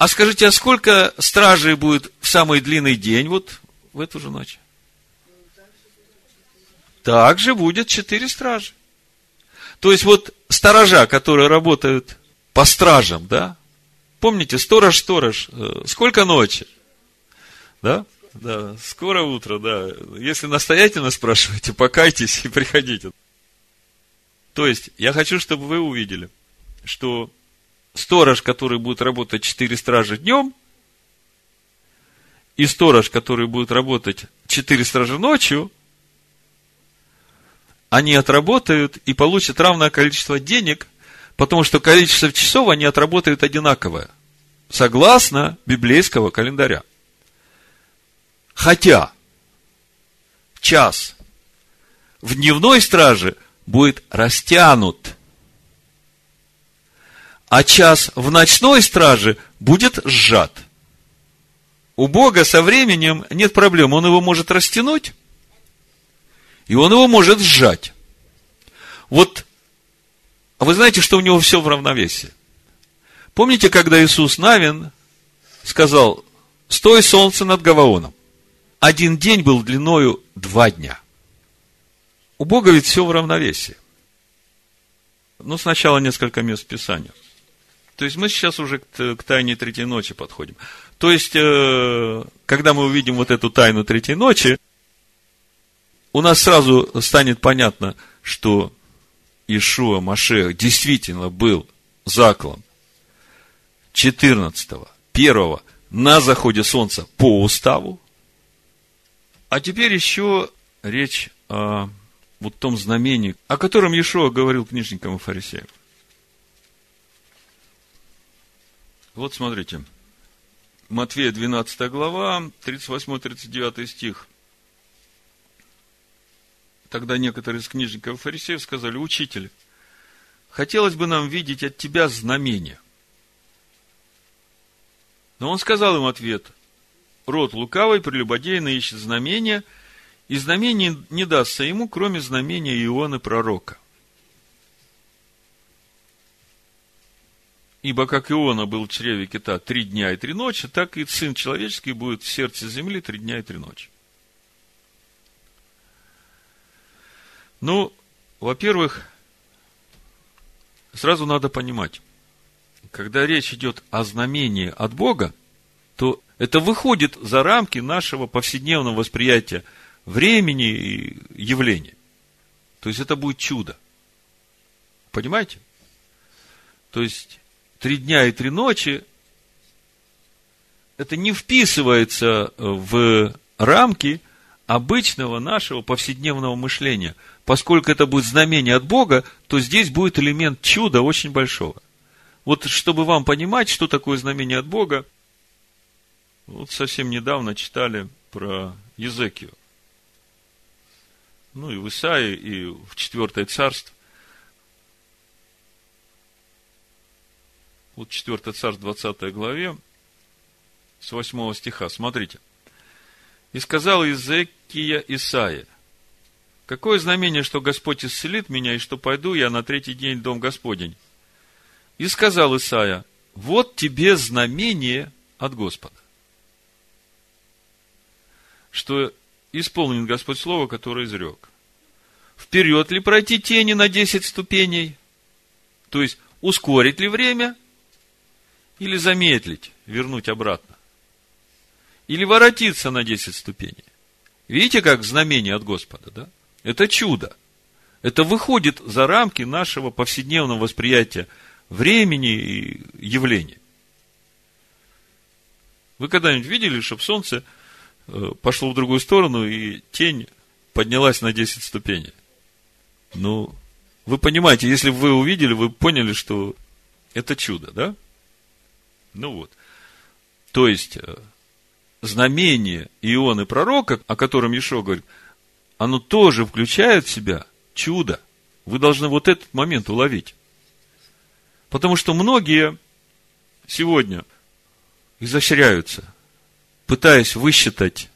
А скажите, а сколько стражей будет в самый длинный день, вот в эту же ночь? также будет четыре стражи. То есть, вот сторожа, которые работают по стражам, да? Помните, сторож, сторож, э, сколько ночи? Да? Да, скоро утро, да. Если настоятельно спрашиваете, покайтесь и приходите. То есть, я хочу, чтобы вы увидели, что сторож, который будет работать четыре стражи днем, и сторож, который будет работать четыре стражи ночью, они отработают и получат равное количество денег, потому что количество часов они отработают одинаковое, согласно библейского календаря. Хотя час в дневной страже будет растянут, а час в ночной страже будет сжат. У Бога со временем нет проблем, Он его может растянуть, и он его может сжать. Вот, а вы знаете, что у него все в равновесии? Помните, когда Иисус Навин сказал, стой солнце над Гаваоном? Один день был длиною два дня. У Бога ведь все в равновесии. Ну, сначала несколько мест Писания. То есть мы сейчас уже к, тайне третьей ночи подходим. То есть, э, когда мы увидим вот эту тайну третьей ночи, у нас сразу станет понятно, что Ишуа Машех действительно был заклан 14 первого на заходе солнца по уставу. А теперь еще речь о вот том знамении, о котором Иешуа говорил книжникам и фарисеям. Вот смотрите. Матфея 12 глава, 38-39 стих. Тогда некоторые из книжников и фарисеев сказали, учитель, хотелось бы нам видеть от тебя знамение. Но он сказал им ответ, род лукавый, прелюбодейный ищет знамения, и знамение не дастся ему, кроме знамения Ионы пророка. Ибо как Иона был в чреве кита три дня и три ночи, так и Сын Человеческий будет в сердце земли три дня и три ночи. Ну, во-первых, сразу надо понимать, когда речь идет о знамении от Бога, то это выходит за рамки нашего повседневного восприятия времени и явления. То есть это будет чудо. Понимаете? То есть три дня и три ночи, это не вписывается в рамки обычного нашего повседневного мышления. Поскольку это будет знамение от Бога, то здесь будет элемент чуда очень большого. Вот чтобы вам понимать, что такое знамение от Бога, вот совсем недавно читали про Езекию. Ну, и в Исаии, и в Четвертое царство. Вот 4 царств 20 главе, с 8 стиха, смотрите. «И сказал Иезекия Исаия, какое знамение, что Господь исцелит меня, и что пойду я на третий день в дом Господень? И сказал Исаия, вот тебе знамение от Господа, что исполнен Господь Слово, которое изрек. Вперед ли пройти тени на 10 ступеней? То есть, ускорить ли время – или замедлить, вернуть обратно. Или воротиться на 10 ступеней. Видите, как знамение от Господа, да? Это чудо. Это выходит за рамки нашего повседневного восприятия времени и явлений. Вы когда-нибудь видели, чтобы солнце э, пошло в другую сторону и тень поднялась на 10 ступеней? Ну, вы понимаете, если вы увидели, вы поняли, что это чудо, да? Ну вот. То есть, э, знамение Ионы пророка, о котором Ешо говорит, оно тоже включает в себя чудо. Вы должны вот этот момент уловить. Потому что многие сегодня изощряются, пытаясь высчитать,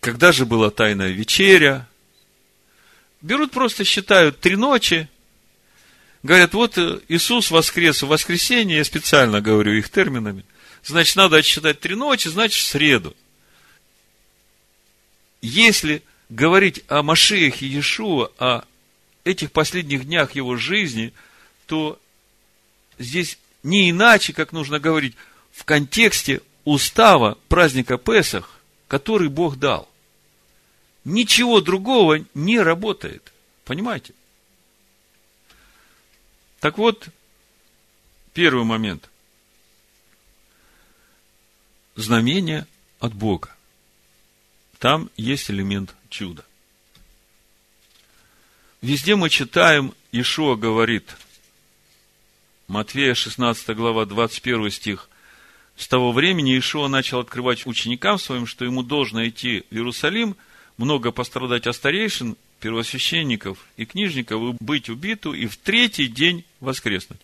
когда же была тайная вечеря. Берут просто считают три ночи, Говорят, вот э, Иисус воскрес в воскресенье, я специально говорю их терминами. Значит, надо отсчитать три ночи, значит, в среду. Если говорить о Машеях и Иешуа, о этих последних днях его жизни, то здесь не иначе, как нужно говорить, в контексте устава праздника Песах, который Бог дал. Ничего другого не работает. Понимаете? Так вот, первый момент. Знамение от Бога. Там есть элемент чуда. Везде мы читаем, Ишуа говорит, Матфея 16 глава 21 стих, с того времени Ишуа начал открывать ученикам своим, что ему должно идти в Иерусалим, много пострадать от старейшин первосвященников и книжников и быть убиту, и в третий день воскреснуть.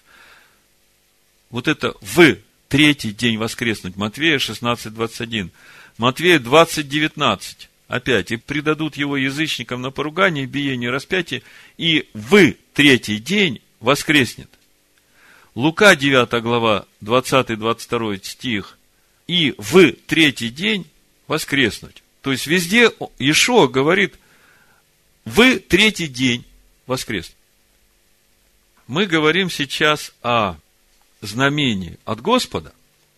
Вот это в третий день воскреснуть. Матвея 16, 21. Матвея 20, 19. опять, и предадут его язычникам на поругание, биение, распятие, и в третий день воскреснет. Лука 9 глава, 20-22 стих, и в третий день воскреснуть. То есть везде Ишуа говорит, в третий день воскреснуть. Мы говорим сейчас о знамении от Господа,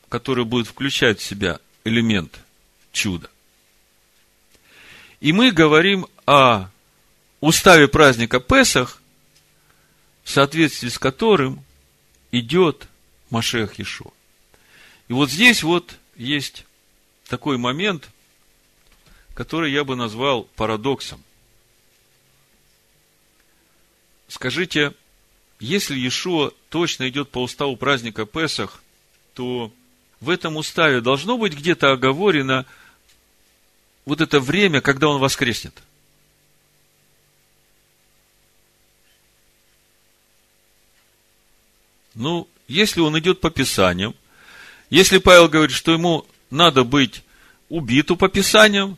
которое будет включать в себя элемент чуда. И мы говорим о уставе праздника Песах, в соответствии с которым идет Машех Ишо. И вот здесь вот есть такой момент, который я бы назвал парадоксом. Скажите, если Иешуа точно идет по уставу праздника Песах, то в этом уставе должно быть где-то оговорено вот это время, когда он воскреснет. Ну, если он идет по Писаниям, если Павел говорит, что ему надо быть убиту по Писаниям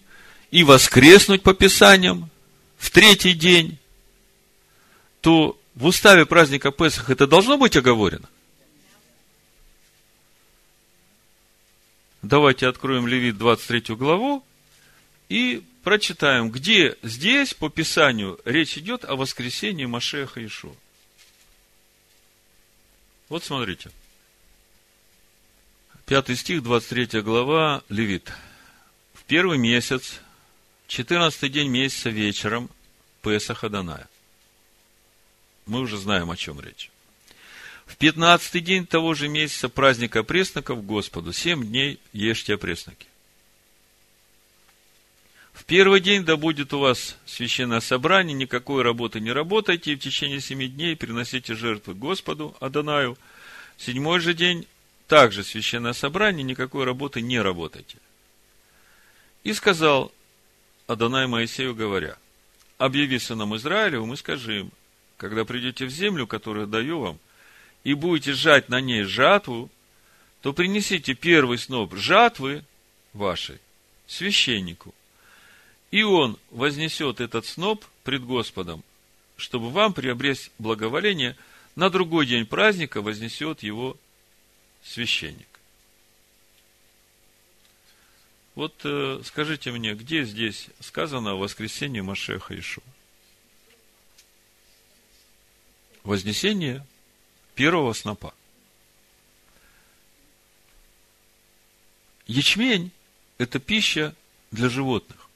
и воскреснуть по Писаниям в третий день, то в уставе праздника Песах это должно быть оговорено? Давайте откроем Левит 23 главу и прочитаем, где здесь по Писанию речь идет о воскресении Машеха Ишуа. Вот смотрите. Пятый стих, 23 глава, Левит. В первый месяц, 14 день месяца вечером, Песаха Даная. Мы уже знаем, о чем речь. В пятнадцатый день того же месяца праздника пресноков Господу, семь дней ешьте пресноки. В первый день да будет у вас священное собрание, никакой работы не работайте, и в течение семи дней приносите жертвы Господу, Адонаю. В седьмой же день также священное собрание, никакой работы не работайте. И сказал Адонай Моисею, говоря, объяви сынам Израилевым и скажи им, когда придете в землю, которую даю вам, и будете жать на ней жатву, то принесите первый сноп жатвы вашей священнику. И он вознесет этот сноп пред Господом, чтобы вам приобрести благоволение, на другой день праздника вознесет его священник. Вот э, скажите мне, где здесь сказано о воскресении Машеха Ишуа? Вознесение первого снопа. Ячмень – это пища для животных.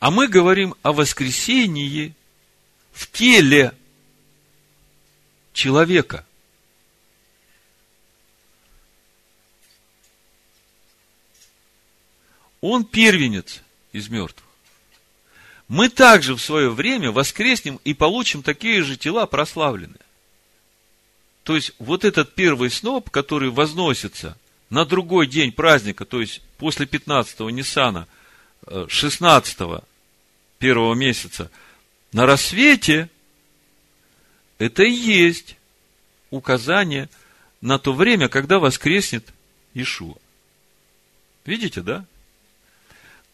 А мы говорим о воскресении в теле человека. Он первенец из мертвых мы также в свое время воскреснем и получим такие же тела прославленные. То есть, вот этот первый сноп, который возносится на другой день праздника, то есть после 15-го Ниссана, 16-го первого месяца, на рассвете, это и есть указание на то время, когда воскреснет Ишуа. Видите, да?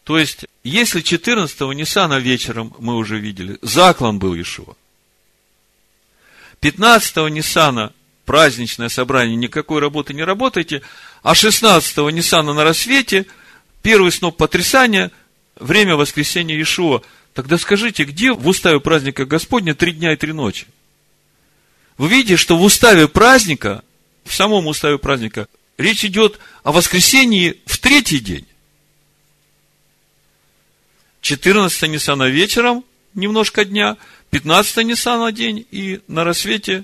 То есть, если 14-го Ниссана вечером мы уже видели, заклан был Ишуа. 15-го Ниссана праздничное собрание, никакой работы не работайте, а 16-го Ниссана на рассвете, первый сноп потрясания, время воскресения Ишуа. Тогда скажите, где в уставе праздника Господня три дня и три ночи? Вы видите, что в уставе праздника, в самом уставе праздника, речь идет о воскресении в третий день. 14 Ниссана вечером, немножко дня, 15 Ниссана день и на рассвете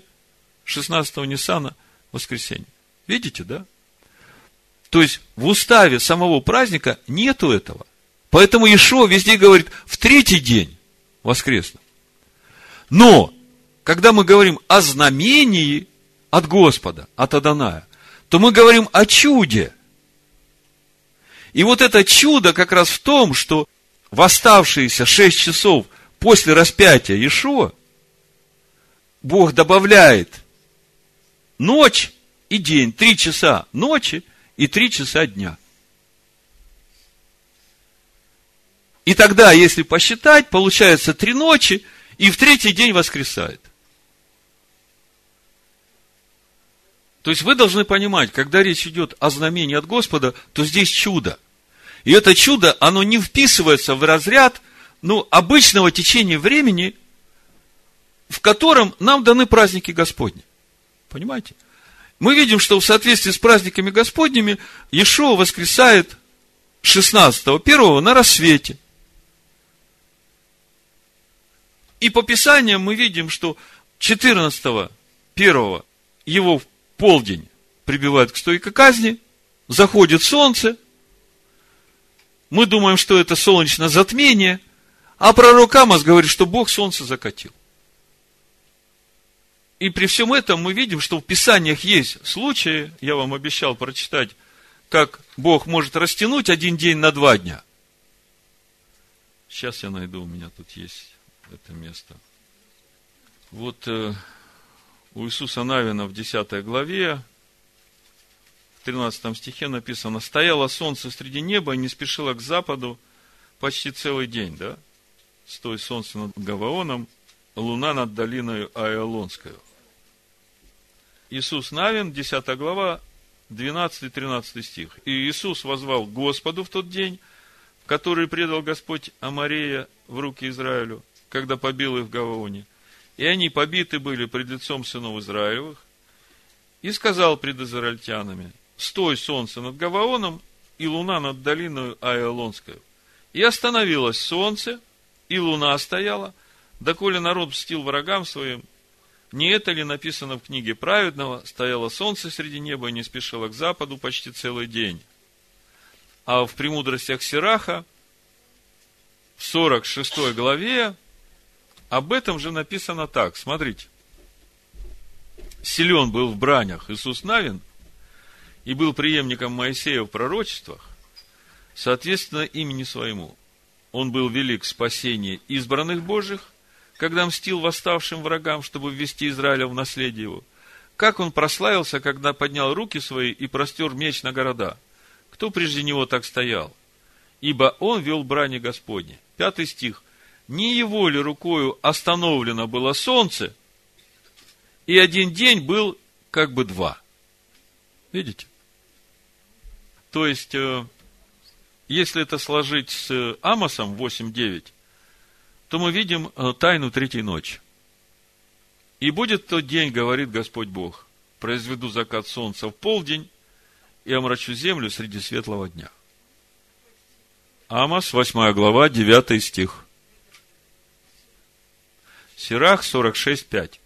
16 Ниссана воскресенье. Видите, да? То есть, в уставе самого праздника нету этого. Поэтому Ишо везде говорит, в третий день воскреснул. Но, когда мы говорим о знамении от Господа, от Аданая, то мы говорим о чуде. И вот это чудо как раз в том, что в оставшиеся шесть часов после распятия Иешуа, Бог добавляет ночь и день, три часа ночи и три часа дня. И тогда, если посчитать, получается три ночи, и в третий день воскресает. То есть вы должны понимать, когда речь идет о знамении от Господа, то здесь чудо. И это чудо, оно не вписывается в разряд ну, обычного течения времени, в котором нам даны праздники Господни. Понимаете? Мы видим, что в соответствии с праздниками Господними Иешуа воскресает 16-го, первого на рассвете – И по Писаниям мы видим, что 14-го, первого, его в полдень прибивают к стойке казни, заходит солнце, мы думаем, что это солнечное затмение, а пророк Амос говорит, что Бог солнце закатил. И при всем этом мы видим, что в Писаниях есть случаи, я вам обещал прочитать, как Бог может растянуть один день на два дня. Сейчас я найду, у меня тут есть это место. Вот э, у Иисуса Навина в 10 главе, 13 стихе написано, «Стояло солнце среди неба и не спешило к западу почти целый день, да? Стой солнце над Гаваоном, луна над долиной Аэлонской». Иисус Навин, 10 глава, 12-13 стих. «И Иисус возвал Господу в тот день, в который предал Господь Амарея в руки Израилю, когда побил их в Гаваоне. И они побиты были пред лицом сынов Израилевых. И сказал пред израильтянами, стой солнце над Гаваоном и луна над долиной Аэлонскую. И остановилось солнце, и луна стояла, доколе народ мстил врагам своим. Не это ли написано в книге праведного, стояло солнце среди неба и не спешило к западу почти целый день. А в премудростях Сираха, в 46 главе, об этом же написано так, смотрите. Силен был в бранях Иисус Навин и был преемником Моисея в пророчествах, соответственно, имени своему. Он был велик в спасении избранных Божьих, когда мстил восставшим врагам, чтобы ввести Израиля в наследие его. Как он прославился, когда поднял руки свои и простер меч на города. Кто прежде него так стоял? Ибо он вел брани Господне. Пятый стих не его ли рукою остановлено было солнце, и один день был как бы два. Видите? То есть, э, если это сложить с Амосом 8.9, то мы видим э, тайну третьей ночи. И будет тот день, говорит Господь Бог, произведу закат солнца в полдень и омрачу землю среди светлого дня. Амос, 8 глава, 9 стих. Сирах 46.5.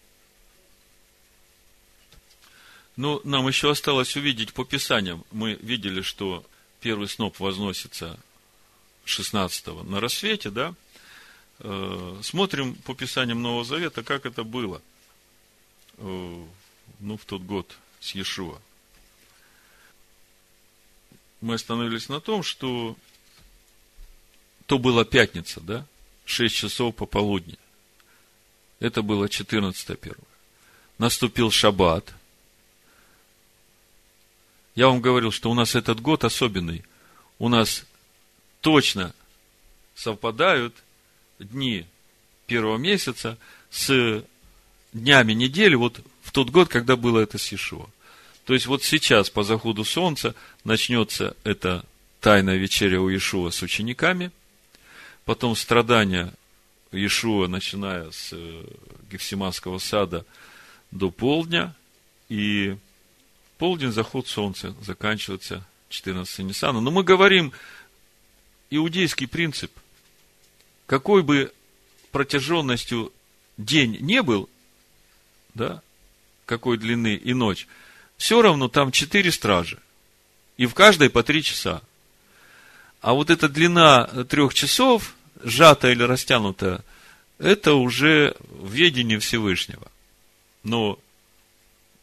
Ну, нам еще осталось увидеть по Писаниям. Мы видели, что первый сноп возносится 16-го на рассвете, да? Э, смотрим по Писаниям Нового Завета, как это было. Э, ну, в тот год с Иешуа. Мы остановились на том, что то была пятница, да? 6 часов пополудни. Это было 14 первое. Наступил шаббат. Я вам говорил, что у нас этот год особенный. У нас точно совпадают дни первого месяца с днями недели, вот в тот год, когда было это Сишуа. То есть, вот сейчас, по заходу солнца, начнется эта тайная вечеря у Иешуа с учениками, потом страдания Иешуа, начиная с э, Гефсиманского сада до полдня, и полдень заход солнца заканчивается 14 Ниссана. Но мы говорим иудейский принцип. Какой бы протяженностью день не был, да, какой длины и ночь, все равно там четыре стражи. И в каждой по три часа. А вот эта длина трех часов, сжато или растянуто, это уже в ведении Всевышнего. Но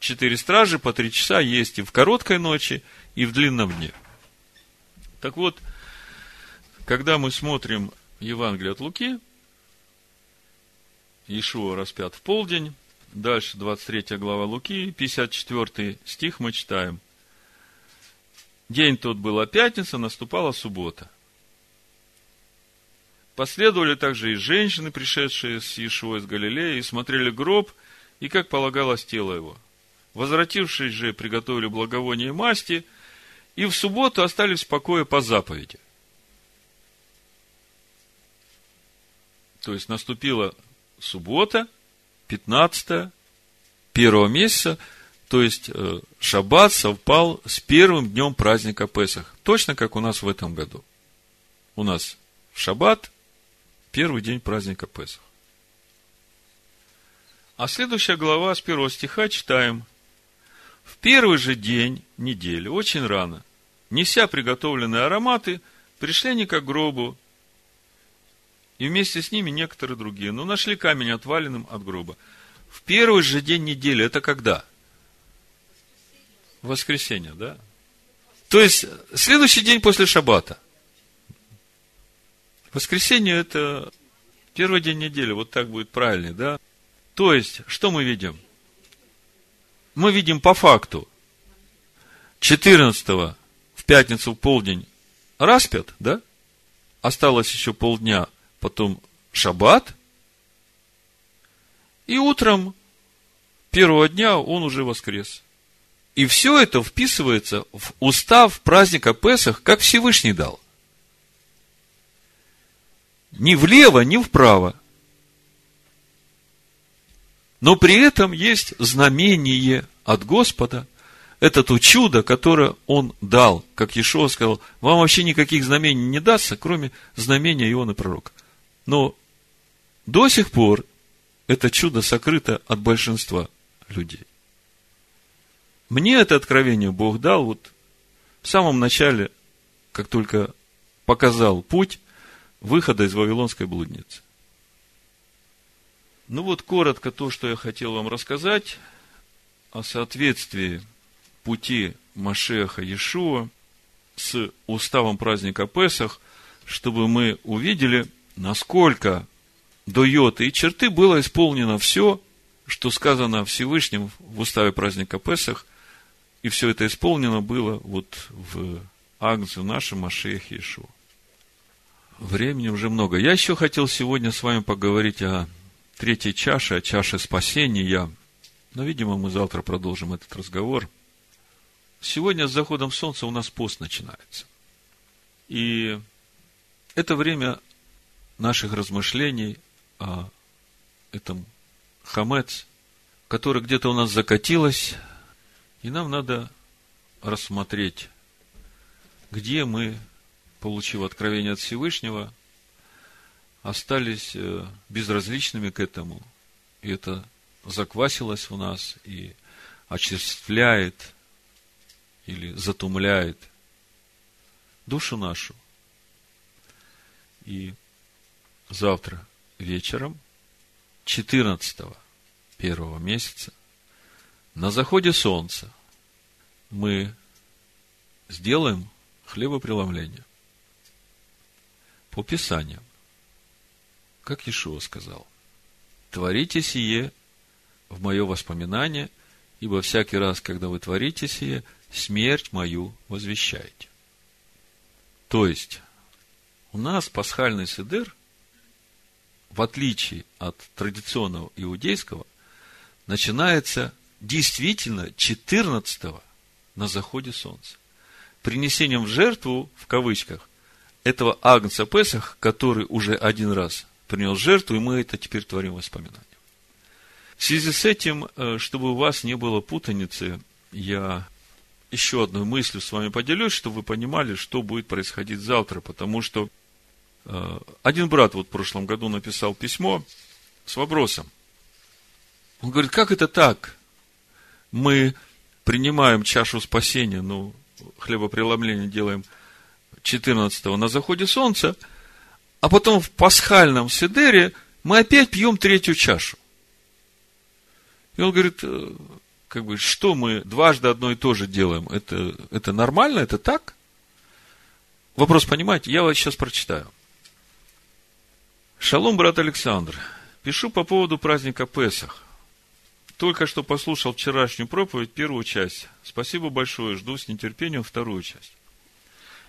четыре стражи по три часа есть и в короткой ночи, и в длинном дне. Так вот, когда мы смотрим Евангелие от Луки, Иешуа распят в полдень, дальше 23 глава Луки, 54 стих мы читаем. День тот была пятница, наступала суббота – Последовали также и женщины, пришедшие с Иешуа из Галилеи, и смотрели гроб, и как полагалось тело его. Возвратившись же, приготовили благовоние масти, и в субботу остались в покое по заповеди. То есть наступила суббота, 15 первого месяца, то есть э, шаббат совпал с первым днем праздника Песах. Точно как у нас в этом году. У нас шаббат первый день праздника Песах. А следующая глава с первого стиха читаем. В первый же день недели, очень рано, неся приготовленные ароматы, пришли они к гробу, и вместе с ними некоторые другие, но нашли камень отваленным от гроба. В первый же день недели, это когда? Воскресенье, да? То есть, следующий день после шаббата. Воскресенье – это первый день недели, вот так будет правильнее, да? То есть, что мы видим? Мы видим по факту. 14 в пятницу в полдень распят, да? Осталось еще полдня, потом шаббат. И утром первого дня он уже воскрес. И все это вписывается в устав праздника Песах, как Всевышний дал. Ни влево, ни вправо. Но при этом есть знамение от Господа. Это то чудо, которое Он дал. Как Ешова сказал, вам вообще никаких знамений не дастся, кроме знамения Иона Пророка. Но до сих пор это чудо сокрыто от большинства людей. Мне это откровение Бог дал вот в самом начале, как только показал путь выхода из Вавилонской блудницы. Ну вот коротко то, что я хотел вам рассказать о соответствии пути Машеха Иешуа с уставом праздника Песах, чтобы мы увидели, насколько до йоты и черты было исполнено все, что сказано Всевышним в уставе праздника Песах, и все это исполнено было вот в Агнце нашем Машех Иешуа. Времени уже много. Я еще хотел сегодня с вами поговорить о третьей чаше, о чаше спасения. Но, видимо, мы завтра продолжим этот разговор. Сегодня с заходом солнца у нас пост начинается. И это время наших размышлений о этом хамец, который где-то у нас закатилось, и нам надо рассмотреть, где мы, получив откровение от Всевышнего, остались э, безразличными к этому, и это заквасилось у нас и очерствляет или затумляет душу нашу. И завтра вечером, 14 первого месяца, на заходе солнца, мы сделаем хлебопреломление по Писаниям как Ишуа сказал, творите сие в мое воспоминание, ибо всякий раз, когда вы творите сие, смерть мою возвещаете. То есть, у нас пасхальный седер, в отличие от традиционного иудейского, начинается действительно 14 на заходе солнца. Принесением в жертву, в кавычках, этого Агнца Песах, который уже один раз принес жертву, и мы это теперь творим воспоминания. В связи с этим, э, чтобы у вас не было путаницы, я еще одной мыслью с вами поделюсь, чтобы вы понимали, что будет происходить завтра, потому что э, один брат вот в прошлом году написал письмо с вопросом. Он говорит, как это так? Мы принимаем чашу спасения, ну, хлебопреломление делаем 14 на заходе солнца – а потом в пасхальном седере мы опять пьем третью чашу. И он говорит, э, как бы, что мы дважды одно и то же делаем? Это, это нормально? Это так? Вопрос, понимаете? Я вас сейчас прочитаю. Шалом, брат Александр. Пишу по поводу праздника Песах. Только что послушал вчерашнюю проповедь, первую часть. Спасибо большое, жду с нетерпением вторую часть.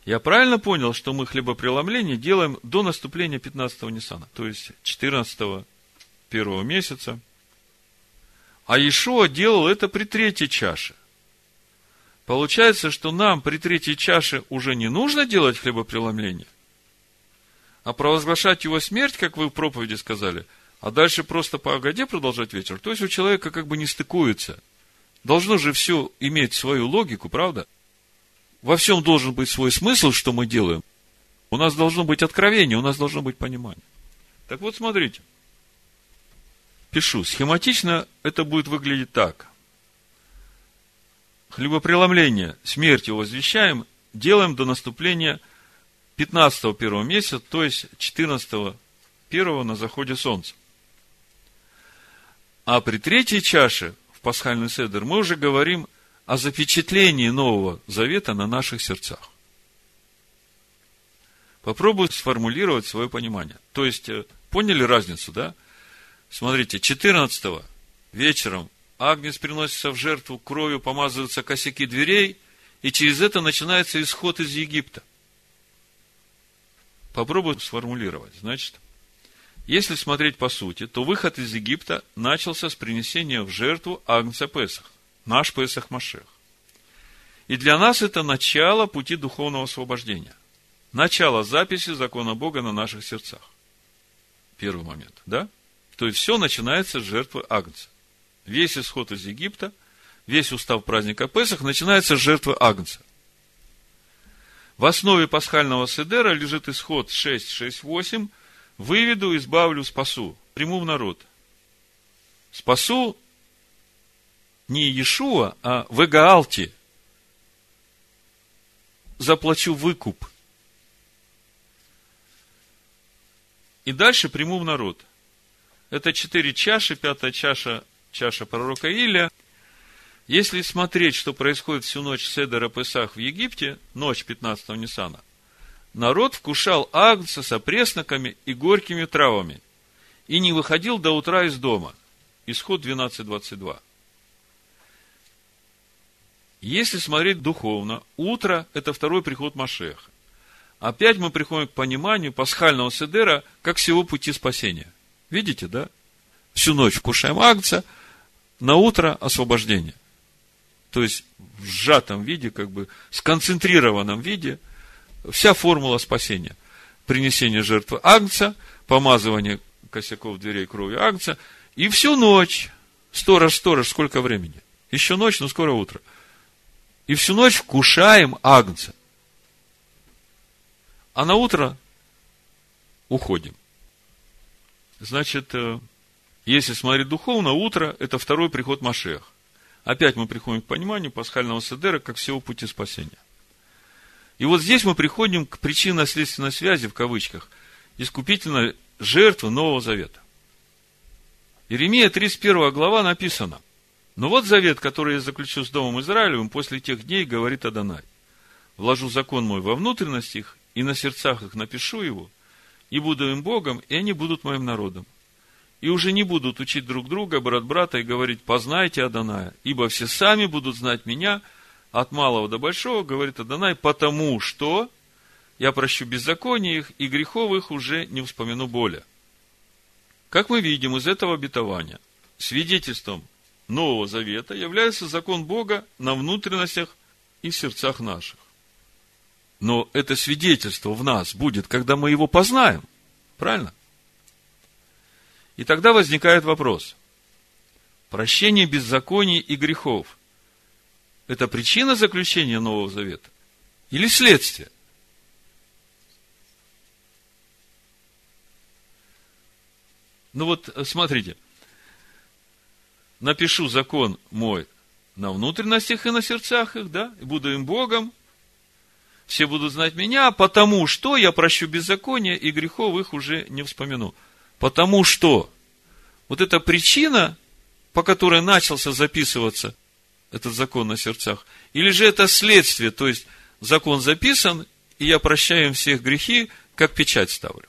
Я правильно понял, что мы хлебопреломление делаем до наступления 15-го Ниссана, то есть 14-го первого месяца. А Иешуа делал это при третьей чаше. Получается, что нам при третьей чаше уже не нужно делать хлебопреломление, а провозглашать его смерть, как вы в проповеди сказали, а дальше просто по Агаде продолжать вечер. То есть у человека как бы не стыкуется. Должно же все иметь свою логику, правда? Во всем должен быть свой смысл, что мы делаем. У нас должно быть откровение, у нас должно быть понимание. Так вот, смотрите. Пишу. Схематично это будет выглядеть так. Хлебопреломление, смертью возвещаем, делаем до наступления 15 первого месяца, то есть 14 первого на заходе солнца. А при третьей чаше, в пасхальный седер, мы уже говорим – о запечатлении Нового Завета на наших сердцах. Попробую сформулировать свое понимание. То есть, э, поняли разницу, да? Смотрите, 14 вечером Агнец приносится в жертву, кровью помазываются косяки дверей, и через это начинается исход из Египта. Попробую сформулировать. Значит, если смотреть по сути, то выход из Египта начался с принесения в жертву Агнца Песах наш Песах Машех. И для нас это начало пути духовного освобождения. Начало записи закона Бога на наших сердцах. Первый момент, да? То есть все начинается с жертвы Агнца. Весь исход из Египта, весь устав праздника Песах начинается с жертвы Агнца. В основе пасхального седера лежит исход 6, 6, 8. Выведу, избавлю, спасу. Приму в народ. Спасу не Иешуа, а в Эгаалте заплачу выкуп. И дальше приму в народ. Это четыре чаши, пятая чаша, чаша пророка Иля. Если смотреть, что происходит всю ночь Седера Песах в Египте, ночь 15-го Ниссана, народ вкушал агнца с опресноками и горькими травами и не выходил до утра из дома. Исход 12.22. Если смотреть духовно, утро – это второй приход Машеха. Опять мы приходим к пониманию пасхального седера как всего пути спасения. Видите, да? Всю ночь вкушаем акция, на утро освобождение. То есть в сжатом виде, как бы сконцентрированном виде, вся формула спасения. Принесение жертвы агнца, помазывание косяков дверей кровью агнца, и всю ночь, сторож, сторож, сколько времени? Еще ночь, но скоро утро – и всю ночь вкушаем агнца. А на утро уходим. Значит, э, если смотреть духовно, утро – это второй приход Машех. Опять мы приходим к пониманию пасхального седера как всего пути спасения. И вот здесь мы приходим к причинно-следственной связи, в кавычках, искупительной жертвы Нового Завета. Иеремия 31 глава написано – но вот завет, который я заключу с Домом Израилевым после тех дней, говорит Адонай. Вложу закон мой во внутренность их, и на сердцах их напишу его, и буду им Богом, и они будут моим народом. И уже не будут учить друг друга, брат брата, и говорить, познайте Адоная, ибо все сами будут знать меня, от малого до большого, говорит Адонай, потому что я прощу беззаконие их, и грехов их уже не вспомину более. Как мы видим из этого обетования, свидетельством Нового Завета является закон Бога на внутренностях и сердцах наших. Но это свидетельство в нас будет, когда мы его познаем. Правильно? И тогда возникает вопрос. Прощение беззаконий и грехов – это причина заключения Нового Завета? Или следствие? Ну вот, смотрите – напишу закон мой на внутренностях и на сердцах их, да, и буду им Богом, все будут знать меня, потому что я прощу беззаконие, и грехов их уже не вспомину. Потому что вот эта причина, по которой начался записываться этот закон на сердцах, или же это следствие, то есть закон записан, и я прощаю им всех грехи, как печать ставлю.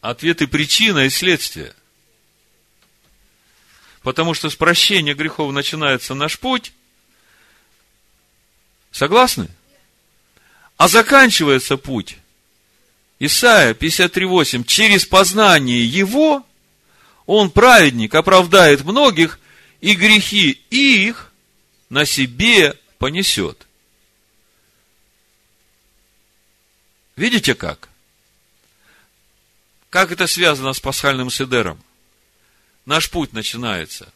Ответы причина и следствие. Потому что с прощения грехов начинается наш путь, Согласны? А заканчивается путь Исайя 53.8. Через познание его он, праведник, оправдает многих, и грехи их на себе понесет. Видите как? Как это связано с пасхальным седером? Наш путь начинается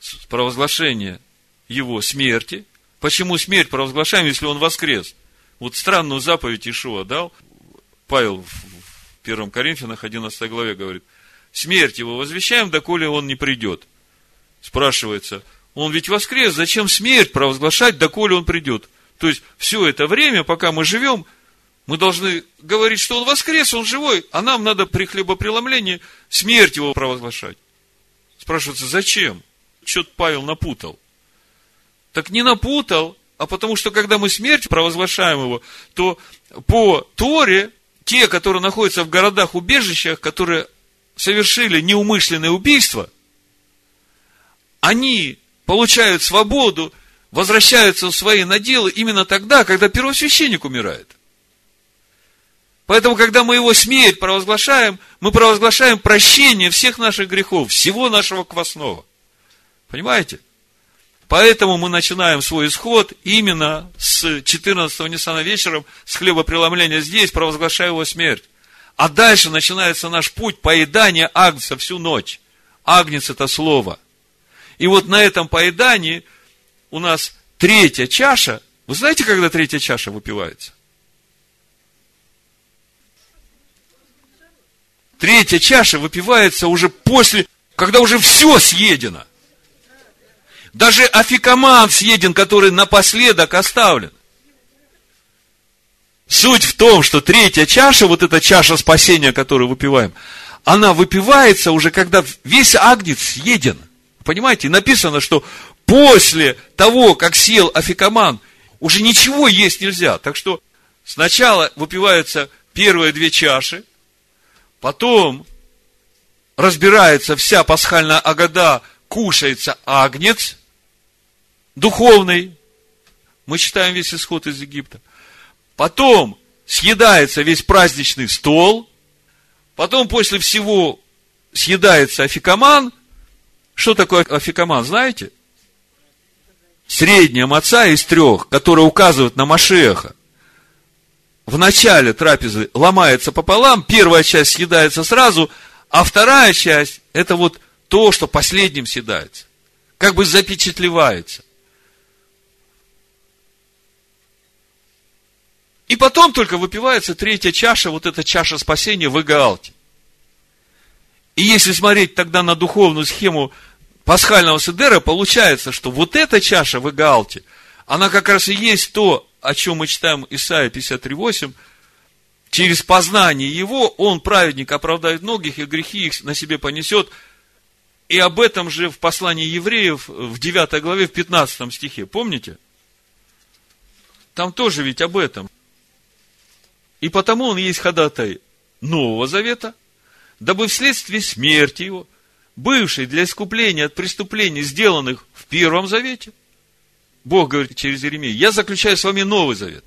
с провозглашения его смерти. Почему смерть провозглашаем, если он воскрес? Вот странную заповедь Ишуа дал. Павел в 1 Коринфянах 11 главе говорит, смерть его возвещаем, доколе он не придет. Спрашивается, он ведь воскрес, зачем смерть провозглашать, доколе он придет? То есть, все это время, пока мы живем, мы должны говорить, что он воскрес, он живой, а нам надо при хлебопреломлении смерть его провозглашать. Спрашивается, зачем? Что-то Павел напутал. Так не напутал, а потому что, когда мы смерть провозглашаем его, то по Торе те, которые находятся в городах-убежищах, которые совершили неумышленное убийство, они получают свободу, возвращаются в свои наделы именно тогда, когда первосвященник умирает. Поэтому, когда мы его смерть провозглашаем, мы провозглашаем прощение всех наших грехов, всего нашего квасного. Понимаете? Поэтому мы начинаем свой исход именно с 14-го Ниссана вечером, с хлебопреломления здесь, провозглашая его смерть. А дальше начинается наш путь поедания агнца всю ночь. Агнец – это слово. И вот на этом поедании у нас третья чаша. Вы знаете, когда третья чаша выпивается? Третья чаша выпивается уже после, когда уже все съедено. Даже афикаман съеден, который напоследок оставлен. Суть в том, что третья чаша, вот эта чаша спасения, которую выпиваем, она выпивается уже, когда весь агнец съеден. Понимаете? Написано, что после того, как съел афикаман, уже ничего есть нельзя. Так что сначала выпиваются первые две чаши, потом разбирается вся пасхальная агада, кушается агнец духовный. Мы читаем весь исход из Египта. Потом съедается весь праздничный стол. Потом после всего съедается афикаман. Что такое афикаман, знаете? Средняя маца из трех, которая указывает на Машеха. В начале трапезы ломается пополам, первая часть съедается сразу, а вторая часть – это вот то, что последним съедается. Как бы запечатлевается. И потом только выпивается третья чаша, вот эта чаша спасения в Игаалте. И если смотреть тогда на духовную схему пасхального седера, получается, что вот эта чаша в Игаалте, она как раз и есть то, о чем мы читаем Исайя 53.8, через познание его, он, праведник, оправдает многих, и грехи их на себе понесет. И об этом же в послании евреев в 9 главе, в 15 стихе, помните? Там тоже ведь об этом. И потому он есть ходатай Нового Завета, дабы вследствие смерти его, бывшей для искупления от преступлений, сделанных в Первом Завете, Бог говорит через Еремея, я заключаю с вами Новый Завет.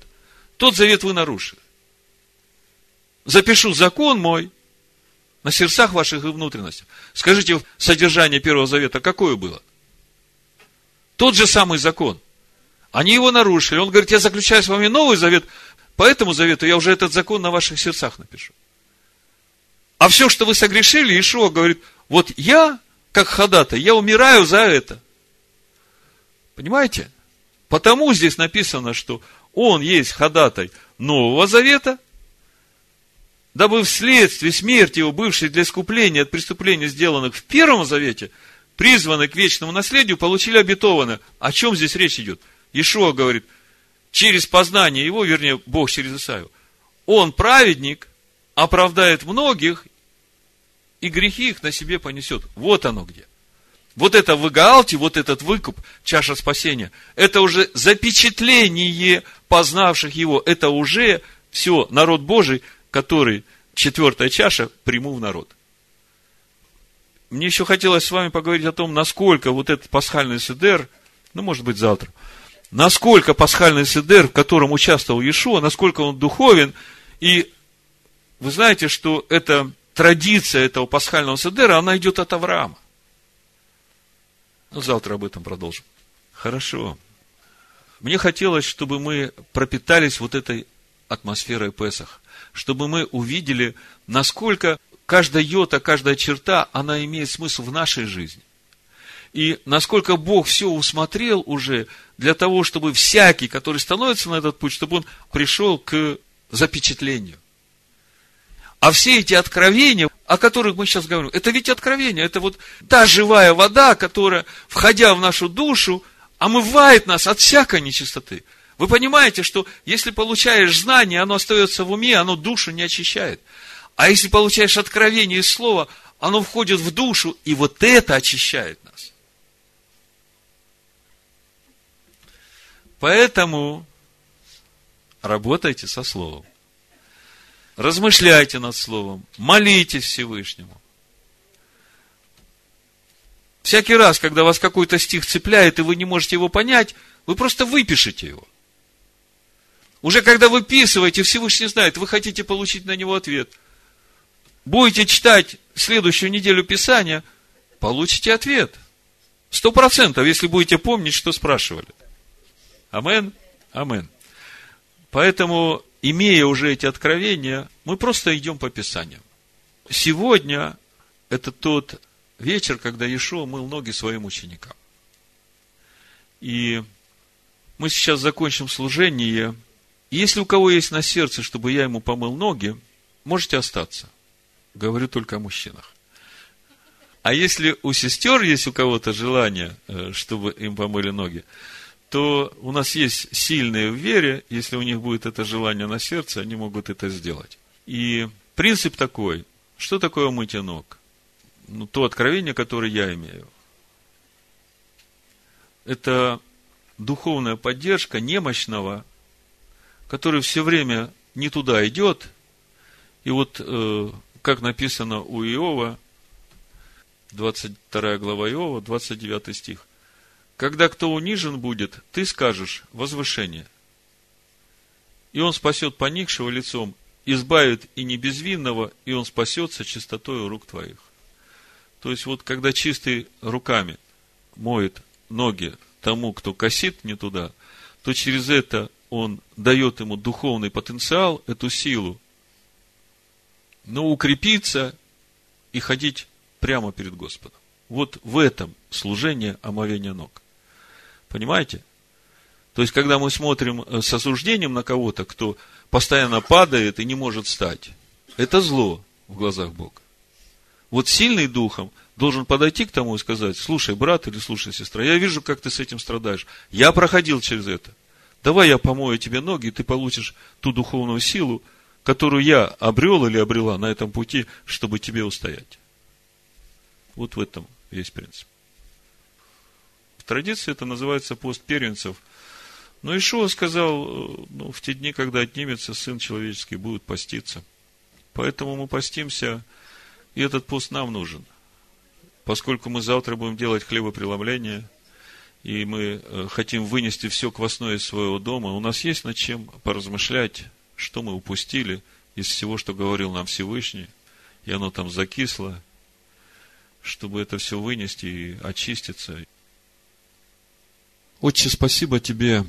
Тот завет вы нарушили. Запишу закон мой на сердцах ваших и внутренностях. Скажите, содержание Первого Завета какое было? Тот же самый закон. Они его нарушили. Он говорит, я заключаю с вами Новый Завет, по этому завету я уже этот закон на ваших сердцах напишу. А все, что вы согрешили, Ишуа говорит, вот я, как ходатай, я умираю за это. Понимаете? Потому здесь написано, что он есть ходатай Нового Завета, дабы вследствие смерти его, бывшей для искупления от преступлений, сделанных в Первом Завете, призваны к вечному наследию, получили обетованное. О чем здесь речь идет? Ишуа говорит – через познание его, вернее, Бог через Исаию, он праведник, оправдает многих, и грехи их на себе понесет. Вот оно где. Вот это в Игаалте, вот этот выкуп, чаша спасения, это уже запечатление познавших его, это уже все народ Божий, который четвертая чаша приму в народ. Мне еще хотелось с вами поговорить о том, насколько вот этот пасхальный седер, ну, может быть, завтра – насколько пасхальный седер, в котором участвовал Иешуа, насколько он духовен. И вы знаете, что эта традиция этого пасхального седера, она идет от Авраама. Ну, завтра об этом продолжим. Хорошо. Мне хотелось, чтобы мы пропитались вот этой атмосферой Песах, чтобы мы увидели, насколько каждая йота, каждая черта, она имеет смысл в нашей жизни. И насколько Бог все усмотрел уже для того, чтобы всякий, который становится на этот путь, чтобы он пришел к запечатлению. А все эти откровения, о которых мы сейчас говорим, это ведь откровения, это вот та живая вода, которая, входя в нашу душу, омывает нас от всякой нечистоты. Вы понимаете, что если получаешь знание, оно остается в уме, оно душу не очищает. А если получаешь откровение из слова, оно входит в душу, и вот это очищает нас. Поэтому работайте со словом. Размышляйте над словом, молитесь Всевышнему. Всякий раз, когда вас какой-то стих цепляет, и вы не можете его понять, вы просто выпишите его. Уже когда выписываете, Всевышний знает, вы хотите получить на него ответ. Будете читать следующую неделю Писания, получите ответ. Сто процентов, если будете помнить, что спрашивали. Амен? Амен. Поэтому, имея уже эти откровения, мы просто идем по Писаниям. Сегодня это тот вечер, когда Иешуа мыл ноги своим ученикам. И мы сейчас закончим служение. если у кого есть на сердце, чтобы я ему помыл ноги, можете остаться. Говорю только о мужчинах. А если у сестер есть у кого-то желание, э, чтобы им помыли ноги, то у нас есть сильные в вере, если у них будет это желание на сердце, они могут это сделать. И принцип такой, что такое мытье ног? ну, то откровение, которое я имею. Это духовная поддержка немощного, который все время не туда идет. И вот, э, как написано у Иова, 22 глава Иова, 29 стих. Когда кто унижен будет, ты скажешь возвышение. И он спасет поникшего лицом, избавит и не безвинного, и он спасется чистотой рук твоих. То есть, вот когда чистый руками моет ноги тому, кто косит не туда, то через это он дает ему духовный потенциал, эту силу, но укрепиться и ходить прямо перед Господом. Вот в этом служение омовения ног. Понимаете? То есть, когда мы смотрим э, с осуждением на кого-то, кто постоянно падает и не может встать, это зло в глазах Бога. Вот сильный духом должен подойти к тому и сказать, слушай, брат или слушай, сестра, я вижу, как ты с этим страдаешь. Я проходил через это. Давай я помою тебе ноги, и ты получишь ту духовную силу, которую я обрел или обрела на этом пути, чтобы тебе устоять. Вот в этом есть принцип. Традиции это называется пост первенцев. Но Ишуа сказал, ну, в те дни, когда отнимется Сын Человеческий, будет поститься. Поэтому мы постимся и этот пост нам нужен. Поскольку мы завтра будем делать хлебопреломление, и мы э, хотим вынести все квасное из своего дома, у нас есть над чем поразмышлять, что мы упустили из всего, что говорил нам Всевышний, и оно там закисло, чтобы это все вынести и очиститься. Отче, спасибо тебе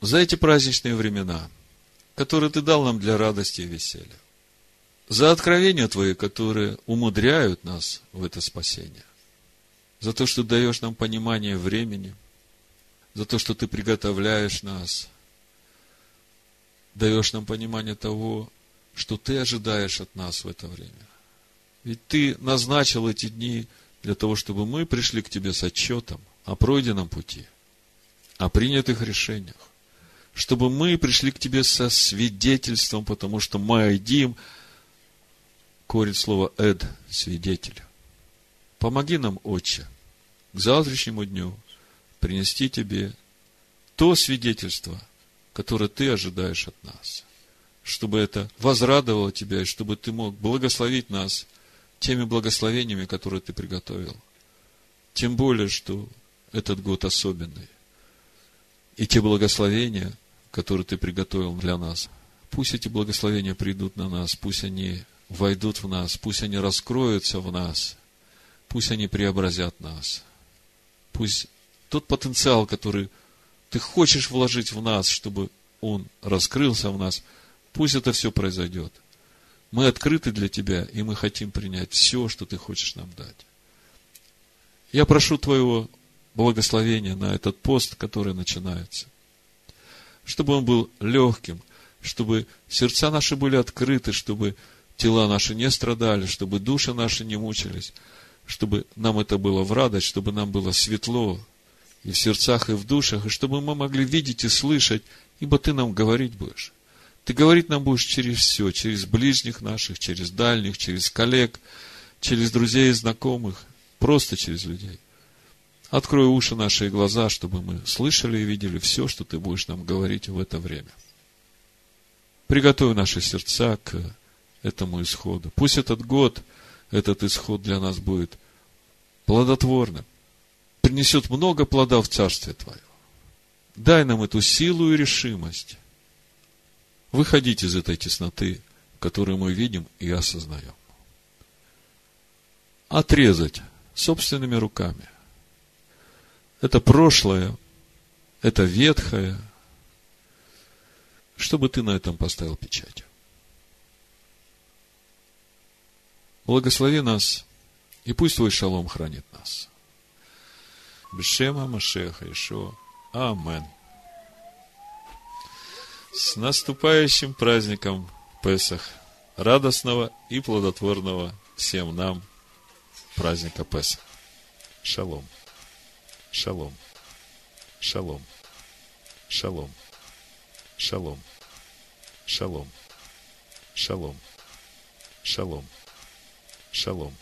за эти праздничные времена, которые ты дал нам для радости и веселья за откровения Твои, которые умудряют нас в это спасение, за то, что даешь нам понимание времени, за то, что Ты приготовляешь нас, даешь нам понимание того, что Ты ожидаешь от нас в это время. Ведь Ты назначил эти дни для того, чтобы мы пришли к Тебе с отчетом о пройденном пути, о принятых решениях, чтобы мы пришли к Тебе со свидетельством, потому что мы айдим – корень слова «эд» – свидетель. Помоги нам, Отче, к завтрашнему дню принести Тебе то свидетельство, которое Ты ожидаешь от нас, чтобы это возрадовало Тебя, и чтобы Ты мог благословить нас теми благословениями, которые Ты приготовил. Тем более, что этот год особенный. И те благословения, которые ты приготовил для нас, пусть эти благословения придут на нас, пусть они войдут в нас, пусть они раскроются в нас, пусть они преобразят нас. Пусть тот потенциал, который ты хочешь вложить в нас, чтобы он раскрылся в нас, пусть это все произойдет. Мы открыты для тебя, и мы хотим принять все, что ты хочешь нам дать. Я прошу твоего благословения на этот пост, который начинается. Чтобы он был легким, чтобы сердца наши были открыты, чтобы тела наши не страдали, чтобы души наши не мучились, чтобы нам это было в радость, чтобы нам было светло и в сердцах, и в душах, и чтобы мы могли видеть и слышать, ибо Ты нам говорить будешь. Ты говорить нам будешь через все, через ближних наших, через дальних, через коллег, через друзей и знакомых, просто через людей. Открой уши наши и глаза, чтобы мы слышали и видели все, что Ты будешь нам говорить в это время. Приготовь наши сердца к этому исходу. Пусть этот год, этот исход для нас будет плодотворным, принесет много плода в Царствие Твое. Дай нам эту силу и решимость выходить из этой тесноты, которую мы видим и осознаем. Отрезать собственными руками. Это прошлое, это ветхое, чтобы ты на этом поставил печать. Благослови нас, и пусть Твой шалом хранит нас. Бешема Машеха Ишо. Амен. С наступающим праздником Песах. Радостного и плодотворного всем нам праздника Песах. Шалом. Шалом. Шалом. Шалом. Шалом. Шалом. Шалом. Шалом. Шалом.